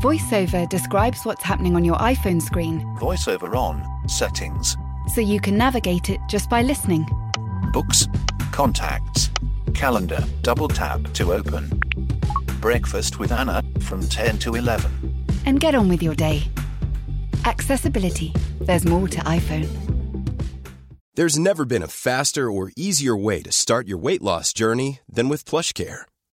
VoiceOver describes what's happening on your iPhone screen VoiceOver on, settings, so you can navigate it just by listening. books, contacts, calendar, double tap to open. Breakfast with Anna from 10 to 11. And get on with your day. Accessibility. There's more to iPhone. There's never been a faster or easier way to start your weight loss journey than with PlushCare.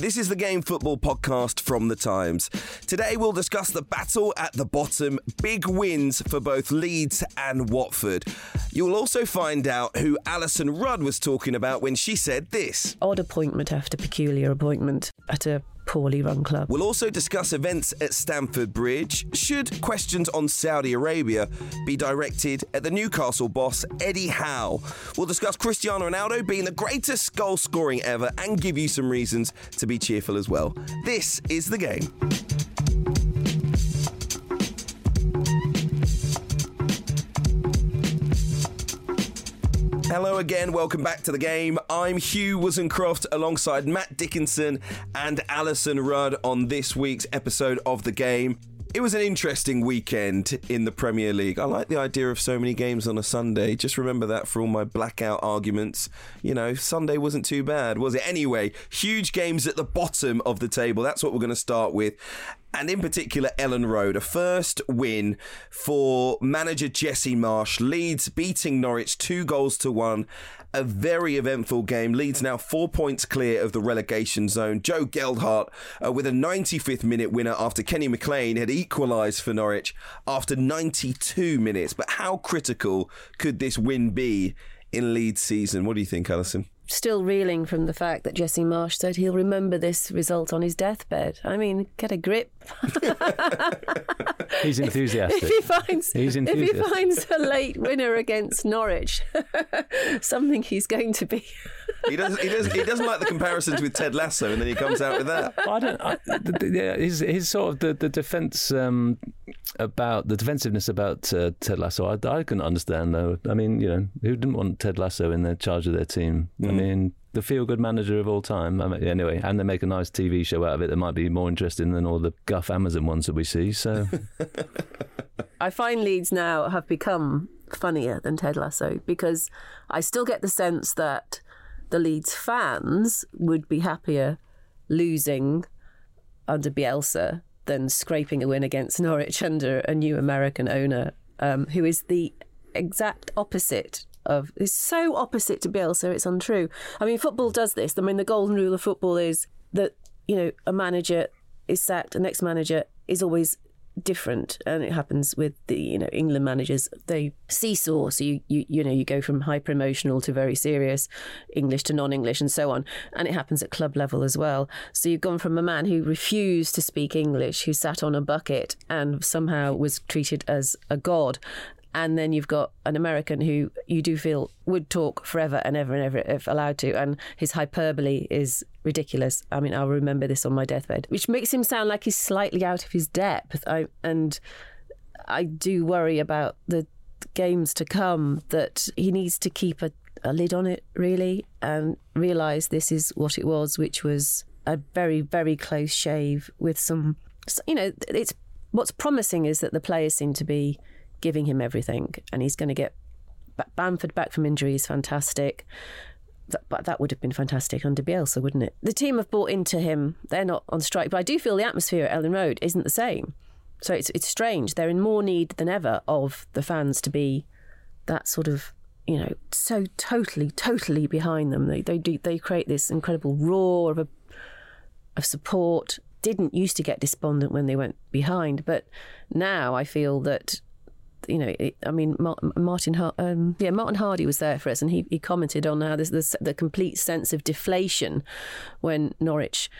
This is the Game Football podcast from The Times. Today we'll discuss the battle at the bottom, big wins for both Leeds and Watford. You'll also find out who Alyson Rudd was talking about when she said this. odd appointment after peculiar appointment at a poorly run club. We'll also discuss events at Stamford Bridge. Should questions on Saudi Arabia be directed at the Newcastle boss, Eddie Howe? We'll discuss Cristiano Ronaldo being the greatest goal scoring ever and give you some reasons to be cheerful as well. This is the game. Hello again, welcome back to the game. I'm Hugh Woozencroft alongside Matt Dickinson and Alyson Rudd on this week's episode of the game. It was an interesting weekend in the Premier League. I like the idea of so many games on a Sunday. Just remember that for all my blackout arguments. You know, Sunday wasn't too bad, was it? Anyway, huge games at the bottom of the table. That's what we're going to start with and in particular Elland Road. A first win for manager Jesse Marsch. Leeds beating Norwich two goals to one. A very eventful game. Leeds now four points clear of the relegation zone. Joe Gelhardt uh, with a 95th minute winner after Kenny McLean had equalised for Norwich after 92 minutes. But how critical could this win be in Leeds season? What do you think, Alyson? Still reeling from the fact that Jesse Marsch said he'll remember this result on his deathbed. I mean, get a grip. He's enthusiastic. if he finds He's if he finds a late winner against Norwich, something he's going to be. He doesn't, he, doesn't, he doesn't like the comparisons with Ted Lasso, and then he comes out with that. I don't. I, the, the, yeah, his his sort of the the defense um, about the defensiveness about uh, Ted Lasso. I, I can understand though. I mean, you know, who didn't want Ted Lasso in their charge of their team? I mean, the feel good manager of all time. I mean, anyway, and they make a nice TV show out of it that might be more interesting than all the guff Amazon ones that we see. So I find Leeds now have become funnier than Ted Lasso because I still get the sense that the Leeds fans would be happier losing under Bielsa than scraping a win against Norwich under a new American owner um, who is the exact opposite of is so opposite to Bill, so it's untrue. I mean football does this. I mean the golden rule of football is that you know a manager is sacked, the next manager is always different and it happens with the you know England managers they seesaw so you you you know you go from hyper emotional to very serious English to non-English and so on and it happens at club level as well so you've gone from a man who refused to speak English who sat on a bucket and somehow was treated as a god and then you've got an American who you do feel would talk forever and ever and ever if allowed to, and his hyperbole is ridiculous. I mean, I'll remember this on my deathbed, which makes him sound like he's slightly out of his depth. I, and I do worry about the games to come that he needs to keep a, a lid on it, really, and realise this is what it was, which was a very, very close shave with some, you know, it's what's promising is that the players seem to be giving him everything, and he's going to get Ba- Bamford back from injury is fantastic. But that would have been fantastic under Bielsa, wouldn't it? The team have bought into him. They're not on strike, but I do feel the atmosphere at Elland Road isn't the same. So it's it's strange. They're in more need than ever of the fans to be that sort of you know so totally totally behind them. They they do they create this incredible roar of a of support. Didn't used to get despondent when they went behind, but now I feel that you know, it, I mean, Mar- Martin, um, yeah, Martin Hardy was there for us, and he, he commented on how there's this, the complete sense of deflation when Norwich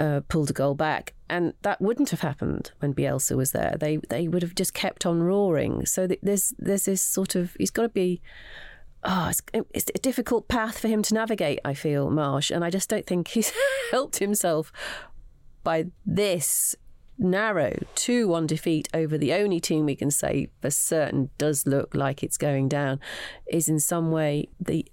uh, pulled a goal back, and that wouldn't have happened when Bielsa was there. They they would have just kept on roaring. So th- there's there's this sort of he's got to be. Oh, it's, it's a difficult path for him to navigate. I feel Marsch. and I just don't think he's helped himself by this narrow 2 1 defeat over the only team we can say for certain does look like it's going down is in some way the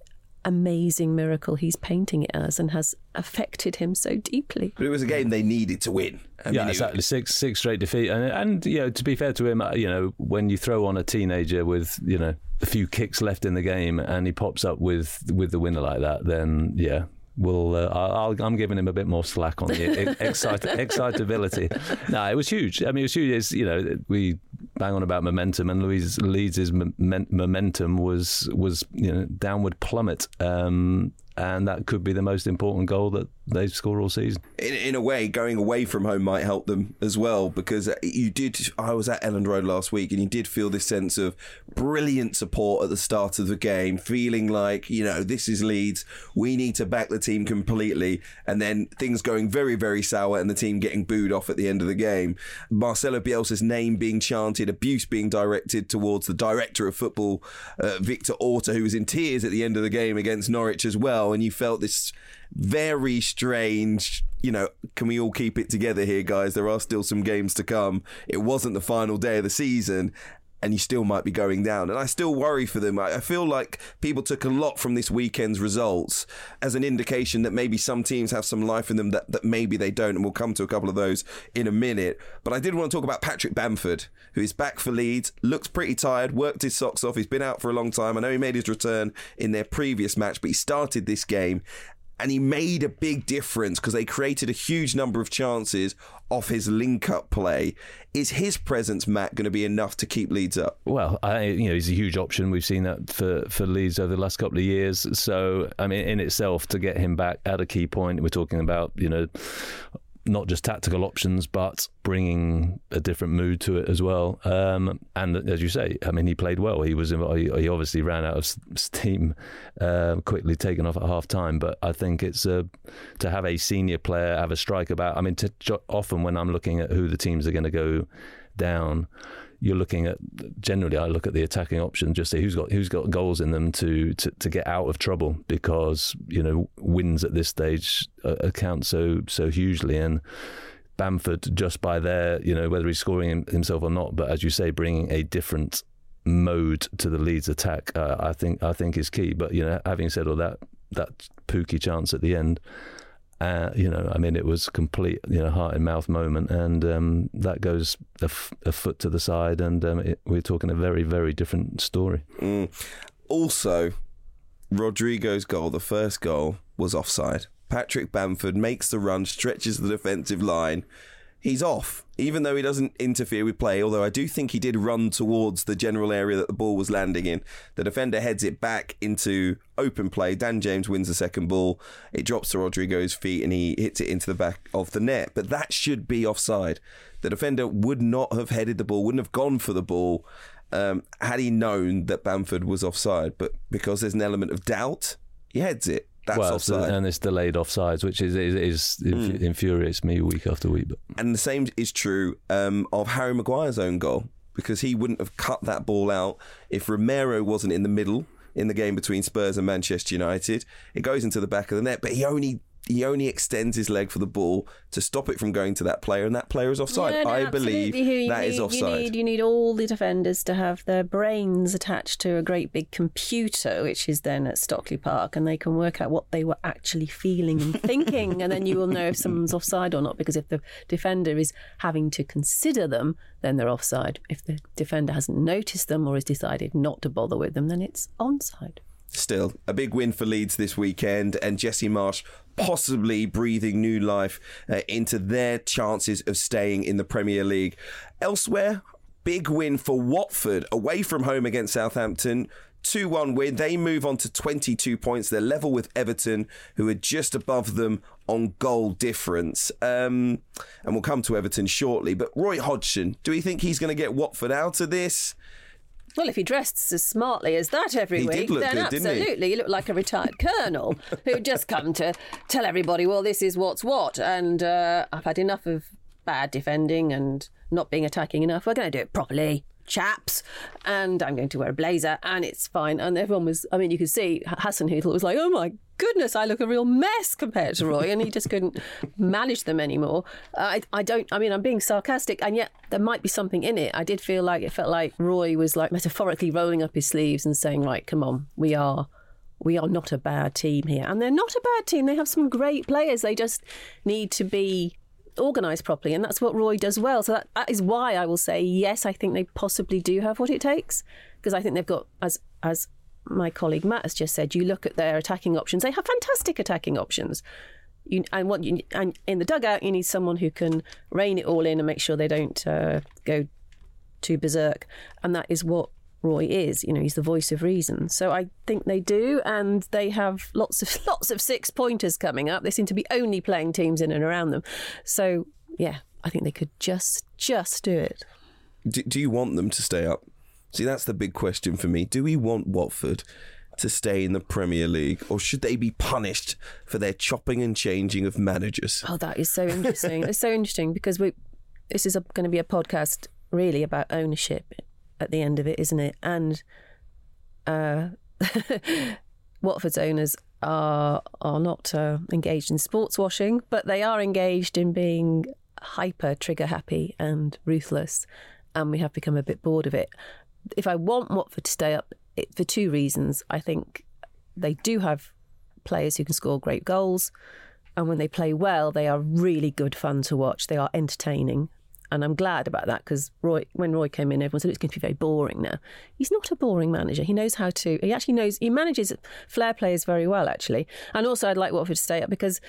amazing miracle he's painting it as and has affected him so deeply. But it was a game they needed to win. I yeah, mean, exactly. Six six straight defeat, and and you know to be fair to him, uh, you know when you throw on a teenager with you know a few kicks left in the game and he pops up with with the winner like that, then yeah, will uh, I'll, I'm giving him a bit more slack on the excite, excitability. No, it was huge. I mean, it was huge. It's, you know, we bang on about momentum, and Louise Leeds' momentum was was you know downward plummet. Um, and that could be the most important goal that they score all season. In, in, a way, going away from home might help them as well because you did. I was at Elland Road last week, and you did feel this sense of brilliant support at the start of the game, feeling like you know this is Leeds. We need to back the team completely, and then things going very, very sour, and the team getting booed off at the end of the game. Marcelo Bielsa's name being chanted, abuse being directed towards the director of football, uh, Victor Orta, who was in tears at the end of the game against Norwich as well and you felt this very strange you know, can we all keep it together here, guys? There are still some games to come. It wasn't the final day of the season, and you still might be going down. And I still worry for them. I feel like people took a lot from this weekend's results as an indication that maybe some teams have some life in them that, that maybe they don't. And we'll come to a couple of those in a minute. But I did want to talk about Patrick Bamford, who is back for Leeds, looks pretty tired, worked his socks off. He's been out for a long time. I know he made his return in their previous match, but he started this game and he made a big difference because they created a huge number of chances off his link-up play. Is his presence, Matt, going to be enough to keep Leeds up? Well, I, you know, he's a huge option. We've seen that for, for Leeds over the last couple of years. So, I mean, in itself, to get him back at a key point, we're talking about, you know, not just tactical options, but bringing a different mood to it as well. Um, and as you say, I mean, he played well. He was he obviously ran out of steam, uh, quickly taken off at half time. But I think it's a, to have a senior player have a strike about. I mean, to, often when I'm looking at who the teams are going to go down you're looking at generally I look at the attacking option just say who's got who's got goals in them to to, to get out of trouble because you know wins at this stage account so so hugely. And Bamford just by their you know whether he's scoring himself or not but as you say bringing a different mode to the Leeds attack uh, I think I think is key. But you know having said all that that Pukki chance at the end uh, you know, I mean, it was complete, you know, heart and mouth moment, and um, that goes a, f- a foot to the side, and um, it, we're talking a very, very different story. Mm. Also, Rodrigo's goal, the first goal, was offside. Patrick Bamford makes the run, stretches the defensive line, he's off, even though he doesn't interfere with play. Although I do think he did run towards the general area that the ball was landing in. The defender heads it back into open play. Dan James wins the second ball. It drops to Rodrigo's feet and he hits it into the back of the net. But that should be offside. The defender would not have headed the ball, wouldn't have gone for the ball. Um, had he known that Bamford was offside, but because there's an element of doubt, he heads it. That's well, offside. and it's delayed offsides, which is is, is mm. infuriates me week after week. But. And the same is true um, of Harry Maguire's own goal because he wouldn't have cut that ball out if Romero wasn't in the middle in the game between Spurs and Manchester United. It goes into the back of the net, but he only he only extends his leg for the ball to stop it from going to that player, and that player is offside. No, I believe that need, is offside. You need, you need all the defenders to have their brains attached to a great big computer, which is then at Stockley Park, and they can work out what they were actually feeling and thinking, and then you will know if someone's offside or not. Because if the defender is having to consider them, then they're offside. If the defender hasn't noticed them or has decided not to bother with them, then it's onside. Still, a big win for Leeds this weekend, and Jesse Marsch possibly breathing new life uh, into their chances of staying in the Premier League. Elsewhere, big win for Watford away from home against Southampton. 2 1 win. They move on to 22 points. They're level with Everton, who are just above them on goal difference. Um, and we'll come to Everton shortly. But Roy Hodgson, do we think he's going to get Watford out of this? Well, if he dressed as smartly as that every he week, then good, absolutely, he? he? looked like a retired colonel who'd just come to tell everybody, well, this is what's what. And uh, I've had enough of bad defending and not being attacking enough. We're going to do it properly, chaps. And I'm going to wear a blazer, and it's fine. And everyone was, I mean, you could see Hassan Hasenhüttl was like, oh my goodness, I look a real mess compared to Roy. And he just couldn't manage them anymore. I, I don't, I mean, I'm being sarcastic, and yet there might be something in it. I did feel like it felt like Roy was like metaphorically rolling up his sleeves and saying, right, come on, we are we are not a bad team here. And they're not a bad team. They have some great players. They just need to be organised properly. And that's what Roy does well. So that, that is why I will say, yes, I think they possibly do have what it takes. Because I think they've got, as, as my colleague Matt has just said, you look at their attacking options, they have fantastic attacking options. You, and what you, and in the dugout, you need someone who can rein it all in and make sure they don't uh, go too berserk. And that is what Roy is. You know, he's the voice of reason. So I think they do, and they have lots of lots of six pointers coming up. They seem to be only playing teams in and around them. So yeah, I think they could just just do it. Do, do you want them to stay up? See, that's the big question for me. Do we want Watford? to stay in the Premier League, or should they be punished for their chopping and changing of managers? Oh, that is so interesting. it's so interesting because we this is going to be a podcast really about ownership at the end of it, isn't it? And uh, Watford's owners are are not uh, engaged in sports washing, but they are engaged in being hyper trigger happy and ruthless, and we have become a bit bored of it. If I want Watford to stay up, it, for two reasons, I think they do have players who can score great goals, and when they play well, they are really good fun to watch. They are entertaining, and I'm glad about that because Roy, when Roy came in, everyone said it's going to be very boring now. He's not a boring manager. He knows how to. He actually knows. He manages flair players very well, actually. And also, I'd like Watford to stay up because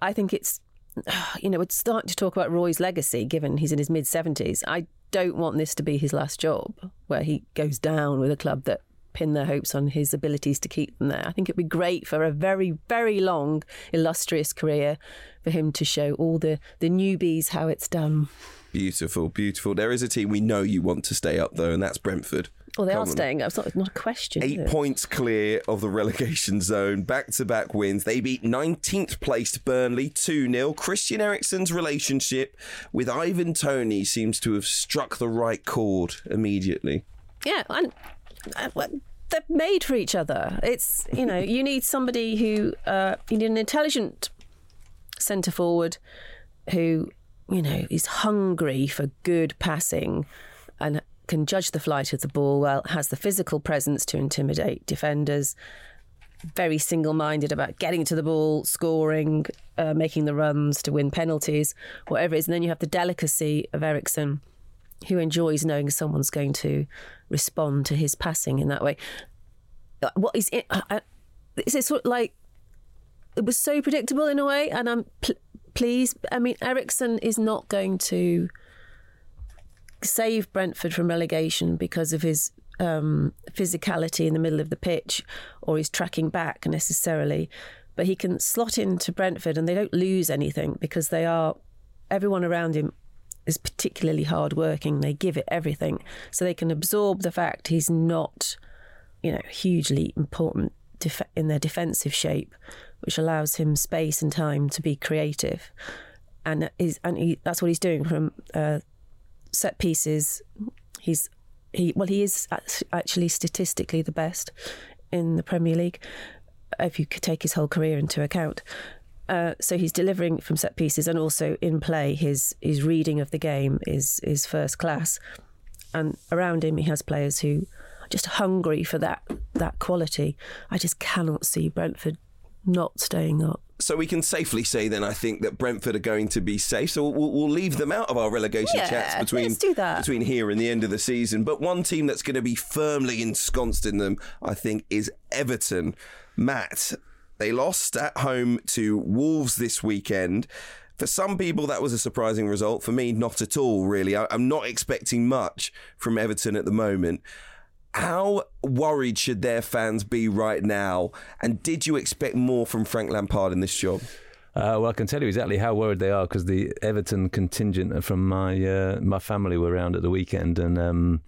I think it's, you know, it's starting to talk about Roy's legacy, given he's in his mid seventies. I don't want this to be his last job, where he goes down with a club that pin their hopes on his abilities to keep them there. I think it'd be great for a very, very long, illustrious career for him to show all the, the newbies how it's done. Beautiful, beautiful. There is a team we know you want to stay up, though, and that's Brentford. Well, they Come are on. staying up. It's not, not a question. Eight points clear of the relegation zone. Back to back wins. They beat 19th placed Burnley 2 0. Christian Eriksen's relationship with Ivan Toney seems to have struck the right chord immediately. Yeah, and uh, they're made for each other. It's, you know, you need somebody who, uh, you need an intelligent centre forward who you know, is hungry for good passing and can judge the flight of the ball well, has the physical presence to intimidate defenders, very single minded about getting to the ball, scoring, uh, making the runs to win penalties, whatever it is. And then you have the delicacy of Eriksen, who enjoys knowing someone's going to respond to his passing in that way. Uh, what is it? Uh, uh, is it sort of like it was so predictable in a way, and I'm pl- please. I mean, Eriksen is not going to save Brentford from relegation because of his um, physicality in the middle of the pitch or his tracking back necessarily. But he can slot into Brentford and they don't lose anything because they are, everyone around him is particularly hardworking. They give it everything. So they can absorb the fact he's not, you know, hugely important def- in their defensive shape which allows him space and time to be creative. And is and he, that's what he's doing from uh, set pieces. He's he well he is actually statistically the best in the Premier League if you could take his whole career into account. Uh, so he's delivering from set pieces and also in play. His his reading of the game is is first class, and around him he has players who are just hungry for that that quality. I just cannot see Brentford not staying up. So we can safely say then, I think that Brentford are going to be safe. So we'll, we'll leave them out of our relegation yeah, chats between between here and the end of the season. But one team that's going to be firmly ensconced in them, I think, is Everton. Matt, they lost at home to Wolves this weekend. For some people, that was a surprising result. For me, not at all, really. I, I'm not expecting much from Everton at the moment. How worried should their fans be right now? And did you expect more from Frank Lampard in this job? Uh, well, I can tell you exactly how worried they are because the Everton contingent from my uh, my family were around at the weekend, and um,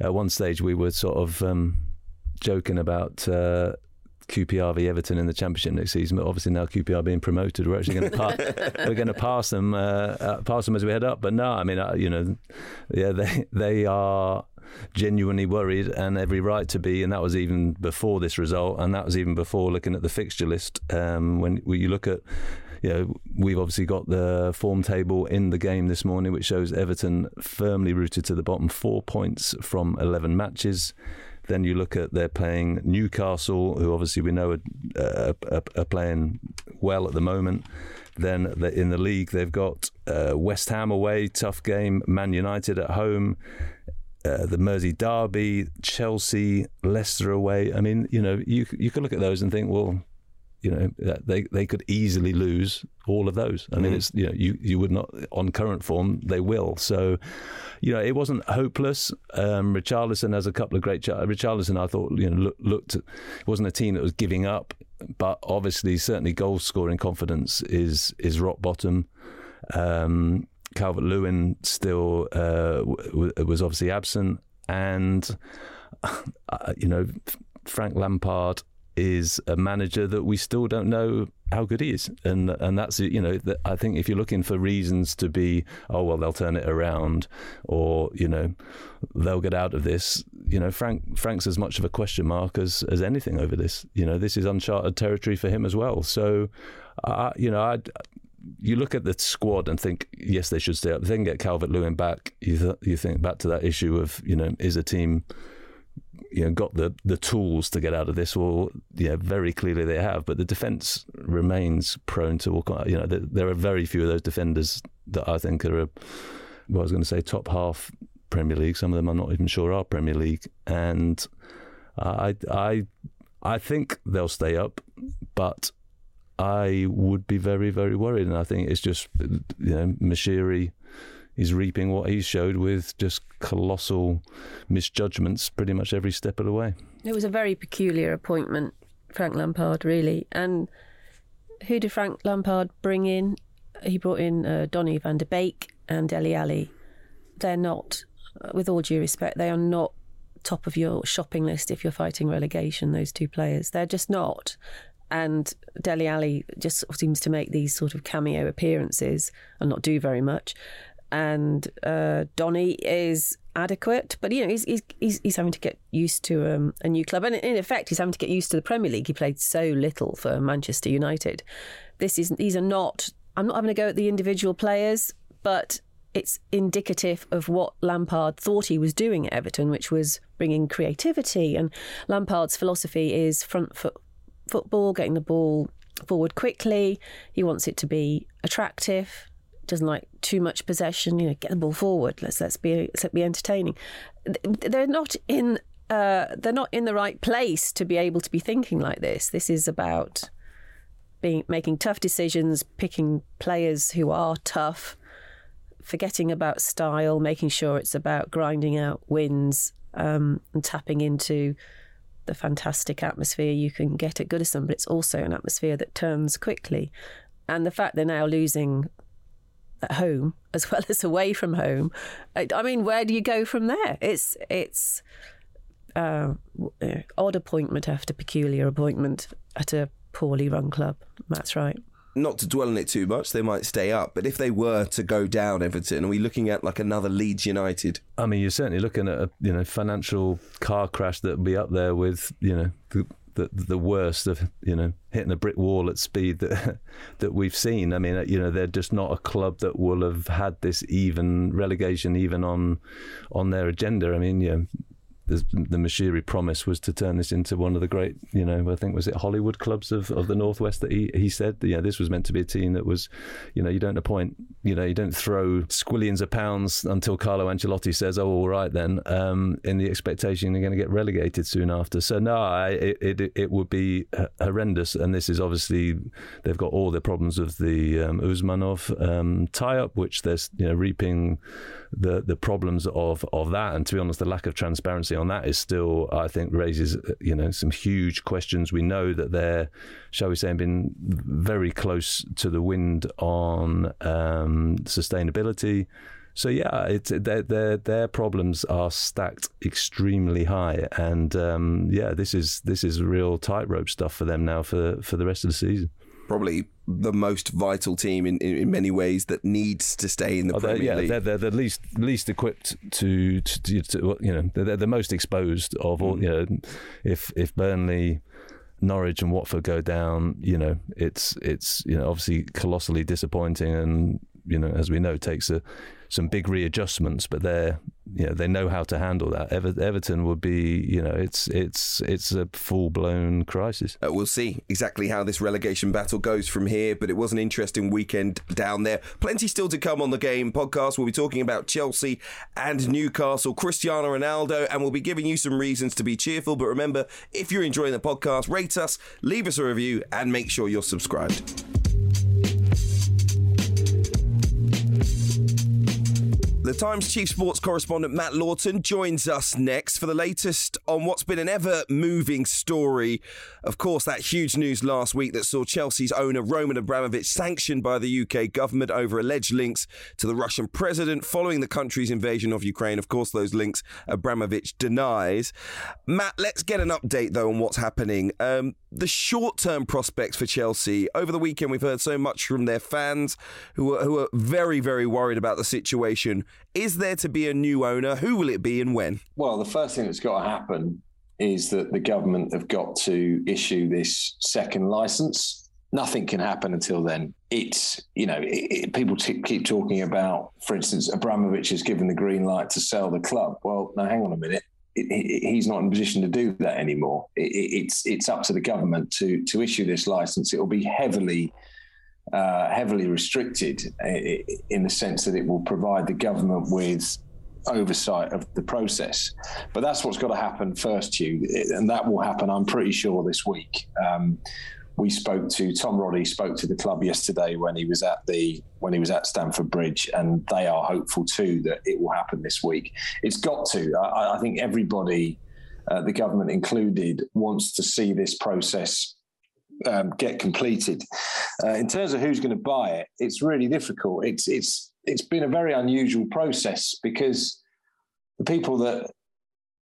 at one stage we were sort of um, joking about uh, QPR v Everton in the Championship next season. But obviously now QPR being promoted, we're actually going to pass, we're going to pass them uh, uh, pass them as we head up. But no, I mean, uh, you know, yeah, they they are genuinely worried and every right to be. And that was even before this result, and that was even before looking at the fixture list. Um, when, when you look at you know, we've obviously got the form table in the game this morning, which shows Everton firmly rooted to the bottom, four points from 11 matches. Then you look at they're playing Newcastle, who obviously we know are, are, are playing well at the moment. Then in the league, they've got uh, West Ham away, tough game. Man United at home. Uh, the Mersey Derby, Chelsea, Leicester away. I mean, you know, you you could look at those and think, well, you know they they could easily lose all of those. I mean, mm. it's you know you you would not on current form they will. So, you know, it wasn't hopeless. Um, Richarlison has a couple of great. Richarlison, I thought you know look, looked wasn't a team that was giving up, but obviously certainly goal scoring confidence is is rock bottom. Um, Calvert Lewin still uh, w- was obviously absent, and uh, you know Frank Lampard is a manager that we still don't know how good he is, and and that's you know I think if you're looking for reasons to be oh well they'll turn it around or you know they'll get out of this you know Frank Frank's as much of a question mark as as anything over this you know this is uncharted territory for him as well so uh, you know I you look at the squad and think, yes, they should stay up. Then get Calvert Lewin back. You th- you think back to that issue of you know is a team you know got the the tools to get out of this well yeah very clearly they have but the defense remains prone to all you know there, are very few of those defenders that I think are a, well, I was going to say top half Premier League. Some of them I'm not even sure are Premier League. And I I I think they'll stay up but I would be very very worried. And I think it's just you know Moshiri he's reaping what he showed with just colossal misjudgments pretty much every step of the way. It was a very peculiar appointment, Frank Lampard, really. And who did Frank Lampard bring in? He brought in uh, Donny van der Beek and Dele Alli. They're not, with all due respect, they are not top of your shopping list if you're fighting relegation, those two players. They're just not. And Dele Alli just seems to make these sort of cameo appearances and not do very much and uh, Donny is adequate, but you know he's he's he's, having to get used to um, a new club, and in effect he's having to get used to the Premier League. He played so little for Manchester United. This is these are not. I'm not having to go at the individual players, but it's indicative of what Lampard thought he was doing at Everton, which was bringing creativity. And Lampard's philosophy is front foot football, getting the ball forward quickly. He wants it to be attractive doesn't like too much possession. You know, get the ball forward. Let's let's be let's be entertaining. They're not in uh, they're not in the right place to be able to be thinking like this. This is about being making tough decisions, picking players who are tough, forgetting about style, making sure it's about grinding out wins um, and tapping into the fantastic atmosphere you can get at Goodison, but it's also an atmosphere that turns quickly. And the fact they're now losing at home as well as away from home. I mean, where do you go from there? It's it's uh, odd appointment after peculiar appointment at a poorly run club. That's right. Not to dwell on it too much, they might stay up. But if they were to go down, Everton, are we looking at like another Leeds United? I mean, you're certainly looking at a you know financial car crash that would be up there with you know the, the the worst of you know hitting a brick wall at speed that that we've seen. I mean, uh, you know, they're just not a club that will have had this even relegation even on on their agenda. I mean, know, the, the Moshiri promise was to turn this into one of the great, you know, I think was it Hollywood clubs of, of the Northwest that he, he said, yeah, this was meant to be a team that was, you know, you don't appoint, you know, you don't throw squillions of pounds until Carlo Ancelotti says, oh, all right then, um, in the expectation you're going to get relegated soon after. So no, I, it, it, it would be horrendous. And this is obviously, they've got all the problems of the um, Usmanov um, tie-up, which they're, you know, reaping the the problems of of that. And to be honest, the lack of transparency on that is still, I think, raises you know some huge questions. We know that they're, shall we say, been very close to the wind on um, sustainability. so yeah, it's their, their their problems are stacked extremely high, and um, yeah, this is this is real tightrope stuff for them now for for the rest of the season. Probably the most vital team in, in, in many ways that needs to stay in the Oh, Premier yeah, League. they're, they're the least least equipped to, to, to, to you know they're, they're the most exposed of all. Mm. You know, if if Burnley, Norwich, and Watford go down, you know, it's it's you know obviously colossally disappointing, and you know as we know takes a, some big readjustments, but they're you know they know how to handle that. Ever, Everton would be you know it's it's it's a full blown crisis. Uh, we'll see exactly how this relegation battle goes from here, but it was an interesting weekend down there. Plenty still to come on the game podcast. We'll be talking about Chelsea and Newcastle, Cristiano Ronaldo, and we'll be giving you some reasons to be cheerful. But remember, if you're enjoying the podcast, rate us, leave us a review, and make sure you're subscribed. The Times chief sports correspondent Matt Lawton joins us next for the latest on what's been an ever moving story. Of course, that huge news last week that saw Chelsea's owner Roman Abramovich sanctioned by the UK government over alleged links to the Russian president following the country's invasion of Ukraine. Of course, those links Abramovich denies. Matt, let's get an update though on what's happening. Um, the short term prospects for Chelsea. Over the weekend, we've heard so much from their fans who are, who are very, very worried about the situation. Is there to be a new owner? Who will it be and when? Well, the first thing that's got to happen is that the government have got to issue this second license. Nothing can happen until then. It's, you know, it, it, people t- keep talking about, for instance, Abramovich has given the green light to sell the club. Well, now hang on a minute. He's not in a position to do that anymore. it's it's up to the government to to issue this license. It will be heavily uh, heavily restricted in the sense that it will provide the government with oversight of the process. But that's what's got to happen first, Hugh, and that will happen. I'm pretty sure this week. Um, we spoke to Tom Roddy spoke to the club yesterday when he was at the when he was at Stamford Bridge, and they are hopeful too that it will happen this week. It's got to. I, I think everybody, uh, the government included, wants to see this process um, get completed. Uh, in terms of who's going to buy it, it's really difficult. It's it's it's been a very unusual process because the people that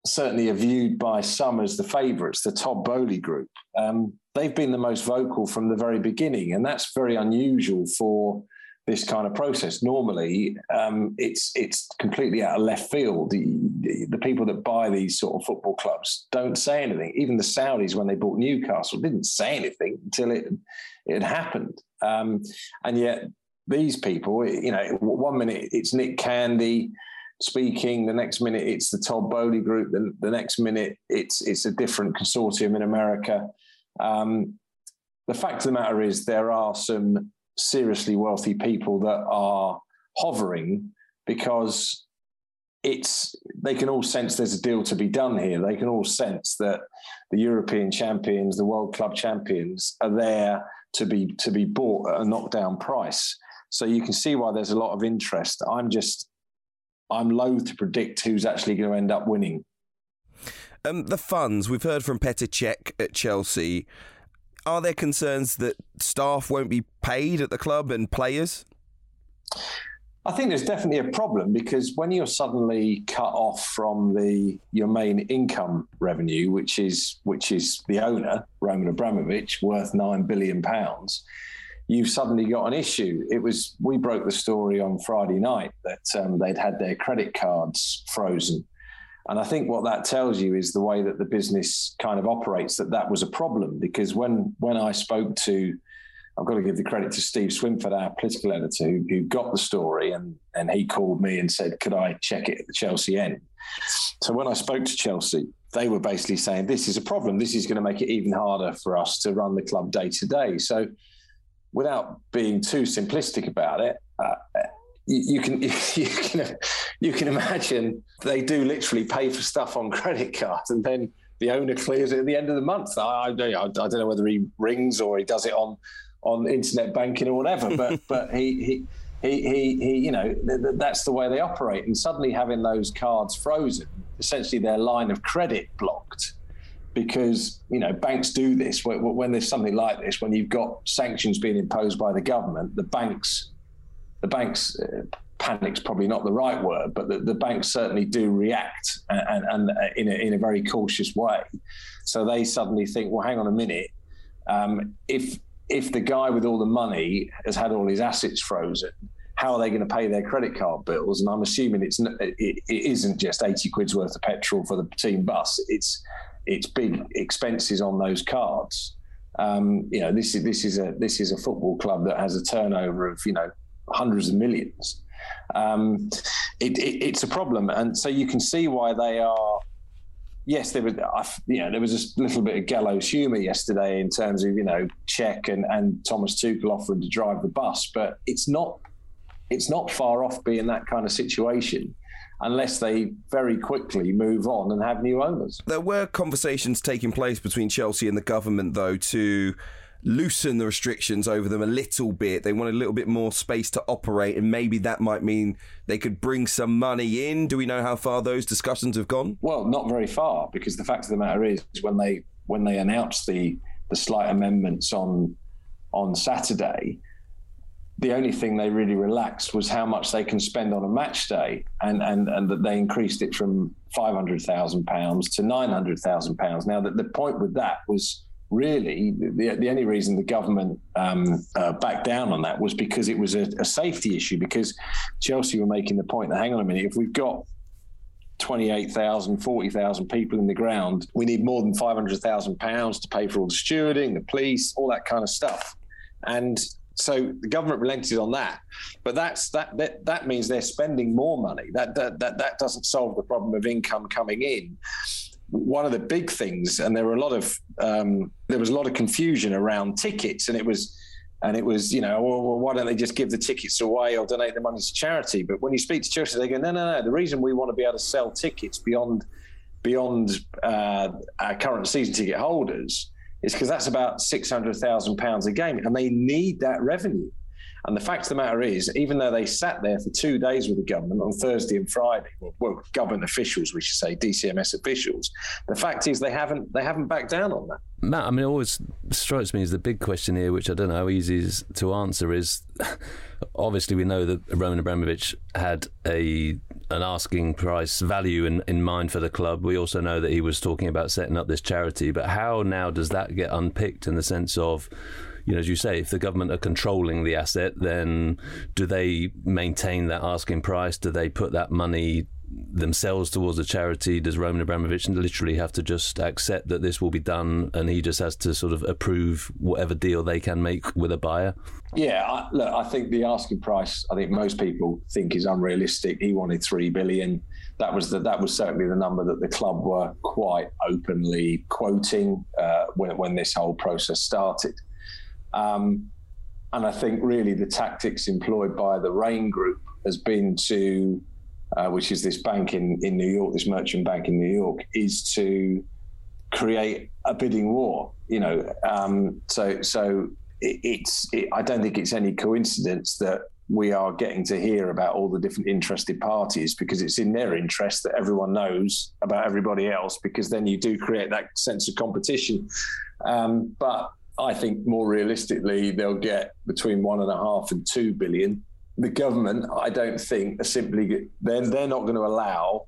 certainly are viewed by some as the favourites, the Todd Boehly group, um, they've been the most vocal from the very beginning, and that's very unusual for this kind of process. Normally, um, it's it's completely out of left field. The, the, people that buy these sort of football clubs don't say anything. Even the Saudis, when they bought Newcastle, didn't say anything until it it happened. Um, and yet, these people, you know, one minute it's Nick Candy speaking, the next minute it's the Todd Boehly group, the, the next minute it's it's a different consortium in America. Um, the fact of the matter is, there are some seriously wealthy people that are hovering because it's they can all sense there's a deal to be done here. They can all sense that the European champions, the World Club champions, are there to be to be bought at a knockdown price. So you can see why there's a lot of interest. I'm just I'm loath to predict who's actually going to end up winning. Um, the funds we've heard from Petr Cech at Chelsea are there concerns that staff won't be paid at the club and players? I think there's definitely a problem because when you're suddenly cut off from the your main income revenue, which is which is the owner Roman Abramovich, worth nine billion pounds, you've suddenly got an issue. It was we broke the story on Friday night that um, they'd had their credit cards frozen and I think what that tells you is the way that the business kind of operates, that that was a problem. Because when, when I spoke to, I've got to give the credit to Steve Swinford, our political editor, who, who got the story, and, and he called me and said, Could I check it at the Chelsea end? So when I spoke to Chelsea, they were basically saying, This is a problem. This is going to make it even harder for us to run the club day to day. So without being too simplistic about it, uh, you, you can you can you can imagine they do literally pay for stuff on credit cards and then the owner clears it at the end of the month. I, I, I don't know whether he rings or he does it on on internet banking or whatever, but but he he. He, he, he, you know, th- th- that's the way they operate. And suddenly having those cards frozen, essentially their line of credit blocked, because you know banks do this when, when there's something like this when you've got sanctions being imposed by the government the banks the banks uh, panic's probably not the right word, but the, the banks certainly do react and, and, in, a, in a very cautious way. So they suddenly think, well, hang on a minute. Um, if if the guy with all the money has had all his assets frozen, how are they going to pay their credit card bills? And I'm assuming it's it, it isn't just 80 quid's worth of petrol for the team bus. It's it's big expenses on those cards. Um, you know, this is this is a this is a football club that has a turnover of you know hundreds of millions. Um, it, it, it's a problem, and so you can see why they are. Yes, there was you know there was a little bit of gallows humour yesterday in terms of you know Cech and, and Thomas Tuchel offering to drive the bus, but it's not it's not far off being that kind of situation unless they very quickly move on and have new owners. There were conversations taking place between Chelsea and the government, though, to loosen the restrictions over them a little bit. They want a little bit more space to operate, and maybe that might mean they could bring some money in. Do we know how far those discussions have gone? Well, not very far, because the fact of the matter is, when they when they announced the the slight amendments on on Saturday, the only thing they really relaxed was how much they can spend on a match day, and and and that they increased it from five hundred thousand pounds to nine hundred thousand pounds. Now, that the point with that was really the, the only reason the government um, uh, backed down on that was because it was a, a, safety issue. Because Chelsea were making the point that hang on a minute, if we've got 28,000, 40,000 people in the ground, we need more than 500,000 pounds to pay for all the stewarding, the police, all that kind of stuff. And so the government relented on that, but that's that that, that means they're spending more money. That, that that that doesn't solve the problem of income coming in. One of the big things, and there were a lot of um, there was a lot of confusion around tickets, and it was and it was you know well, why don't they just give the tickets away or donate the money to charity? But when you speak to churches, they go no no no. The reason we want to be able to sell tickets beyond beyond uh, our current season ticket holders is because that's about six hundred thousand pounds a game, and they need that revenue. And the fact of the matter is, even though they sat there for two days with the government on Thursday and Friday, well, well, government officials, we should say, DCMS officials, the fact is they haven't they haven't backed down on that. Matt, I mean, it always strikes me as the big question here, which I don't know how easy is to answer, is obviously we know that Roman Abramovich had a an asking price value in, in mind for the club. We also know that he was talking about setting up this charity, but how now does that get unpicked in the sense of you know, as you say, if the government are controlling the asset, then do they maintain that asking price? Do they put that money themselves towards a charity? Does Roman Abramovich literally have to just accept that this will be done and he just has to sort of approve whatever deal they can make with a buyer? Yeah, I, look, I think the asking price, I think most people think is unrealistic. He wanted three billion. That was the, that was certainly the number that the club were quite openly quoting uh, when, when this whole process started. Um, and I think really the tactics employed by the Raine Group has been to uh, which is this bank in, in New York, this merchant bank in New York, is to create a bidding war. You know, um, so so it, it's it, I don't think it's any coincidence that we are getting to hear about all the different interested parties because it's in their interest that everyone knows about everybody else because then you do create that sense of competition. Um, but I think more realistically, they'll get between one and a half and two billion the government, I don't think, are simply they're they're not going to allow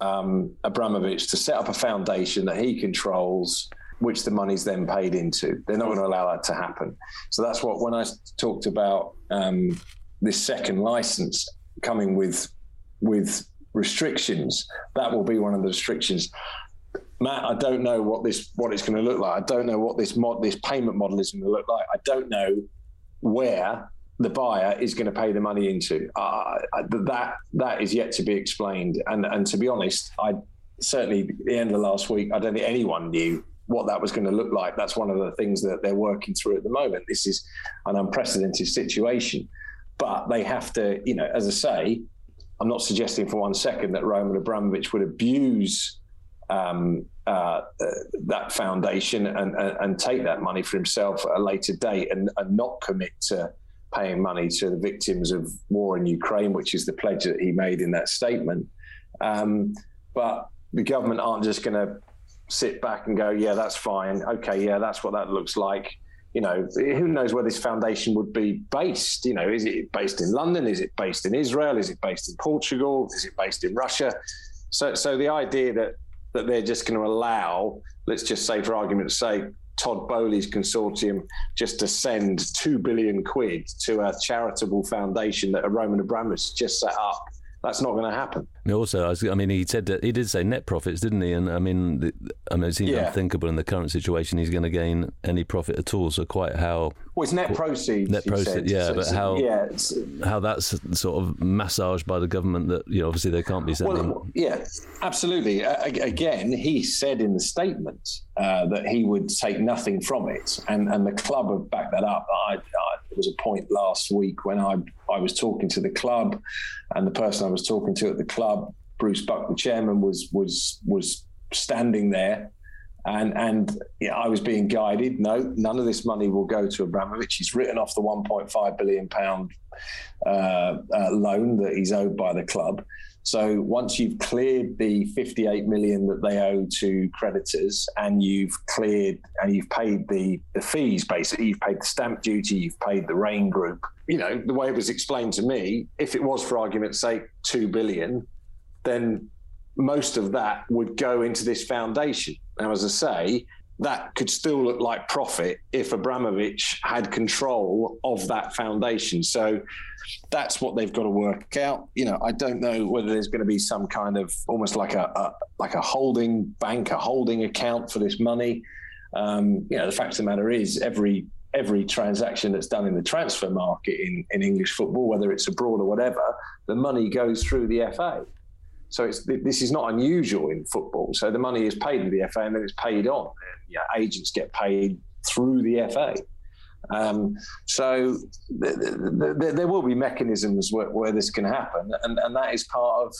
um, Abramovich to set up a foundation that he controls, which the money's then paid into. They're not going to allow that to happen. So that's what when I talked about um, this second license coming with with restrictions, that will be one of the restrictions. Matt, I don't know what this what it's going to look like. I don't know what this mod this payment model is going to look like. I don't know where the buyer is going to pay the money into. Uh, that that is yet to be explained. And and to be honest, I certainly the end of last week, I don't think anyone knew what that was going to look like. That's one of the things that they're working through at the moment. This is an unprecedented situation, but they have to, you know, as I say, I'm not suggesting for one second that Roman Abramovich would abuse um, uh, that foundation and, and, and, take that money for himself at a later date and, and not commit to paying money to the victims of war in Ukraine, which is the pledge that he made in that statement. Um, but the government aren't just going to sit back and go, yeah, that's fine. Okay, yeah, that's what that looks like. you know, who knows where this foundation would be based? You know, is it based in London? Is it based in Israel? Is it based in Portugal? Is it based in Russia? So, so the idea that that they're just going to allow, let's just say, for argument's sake, Todd Boehly's consortium just to send two billion quid to a charitable foundation that a Roman Abramovich just set up that's not going to happen. Also, I mean, he said that he did say net profits, didn't he? And I mean, the, I mean, it seems yeah. unthinkable in the current situation he's going to gain any profit at all. So quite how well it's net proceeds. Net proceeds, yeah. So, but how yeah, how that's sort of massaged by the government that you know obviously they can't be sending. Well, yeah, absolutely. Uh, again, he said in the statement uh, that he would take nothing from it, and and the club have backed that up. I, I, was a point last week when I I was talking to the club, and the person I was talking to at the club, Bruce Buck, the chairman, was was was standing there and and I was being guided. No, none of this money will go to Abramovich. He's written off the 1.5 billion pound uh, uh, loan that he's owed by the club. So once you've cleared the 58 million that they owe to creditors, and you've cleared and you've paid the the fees, basically you've paid the stamp duty, you've paid the Raine Group. You know the way it was explained to me, if it was for argument's sake two billion, then most of that would go into this foundation. Now, as I say, that could still look like profit if Abramovich had control of that foundation. So that's what they've got to work out. You know, I don't know whether there's going to be some kind of almost like a, a like a holding bank, a holding account for this money. Um, you know, the fact of the matter is, every every transaction that's done in the transfer market in, in English football, whether it's abroad or whatever, the money goes through the FA. So this is not unusual in football. So the money is paid to the FA and then it's paid on. Yeah, agents get paid through the FA. Um, so th- th- th- there will be mechanisms where, where, this can happen, and, and that is part of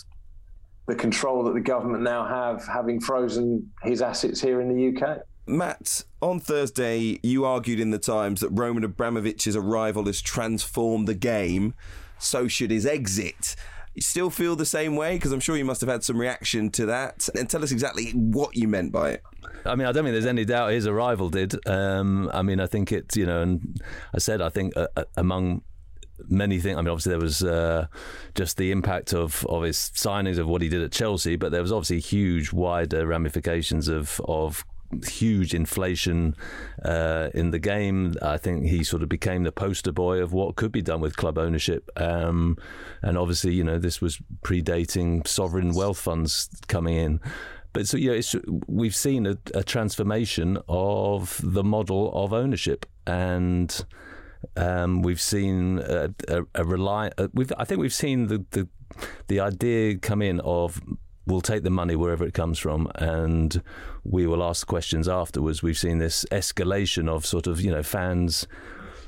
the control that the government now have, having frozen his assets here in the UK. Matt, on Thursday, you argued in the Times that Roman Abramovich's arrival has transformed the game. So should his exit. You still feel the same way? Because I'm sure you must have had some reaction to that. And tell us exactly what you meant by it. I mean, I don't think there's any doubt his arrival did. Um, I mean, I think it's, you know, and I said, I think uh, uh among many things. I mean, obviously there was uh, just the impact of, of his signings of what he did at Chelsea, but there was obviously huge, wider ramifications of of huge inflation uh, in the game. I think he sort of became the poster boy of what could be done with club ownership. Um, and obviously, you know, this was predating sovereign wealth funds coming in. But so, yeah, it's we've seen a, a, transformation of the model of ownership. And um, we've seen a, a, a rely. We've, I think we've seen the, the the idea come in of we'll take the money wherever it comes from and we will ask questions afterwards. We've seen this escalation of sort of, you know, fans,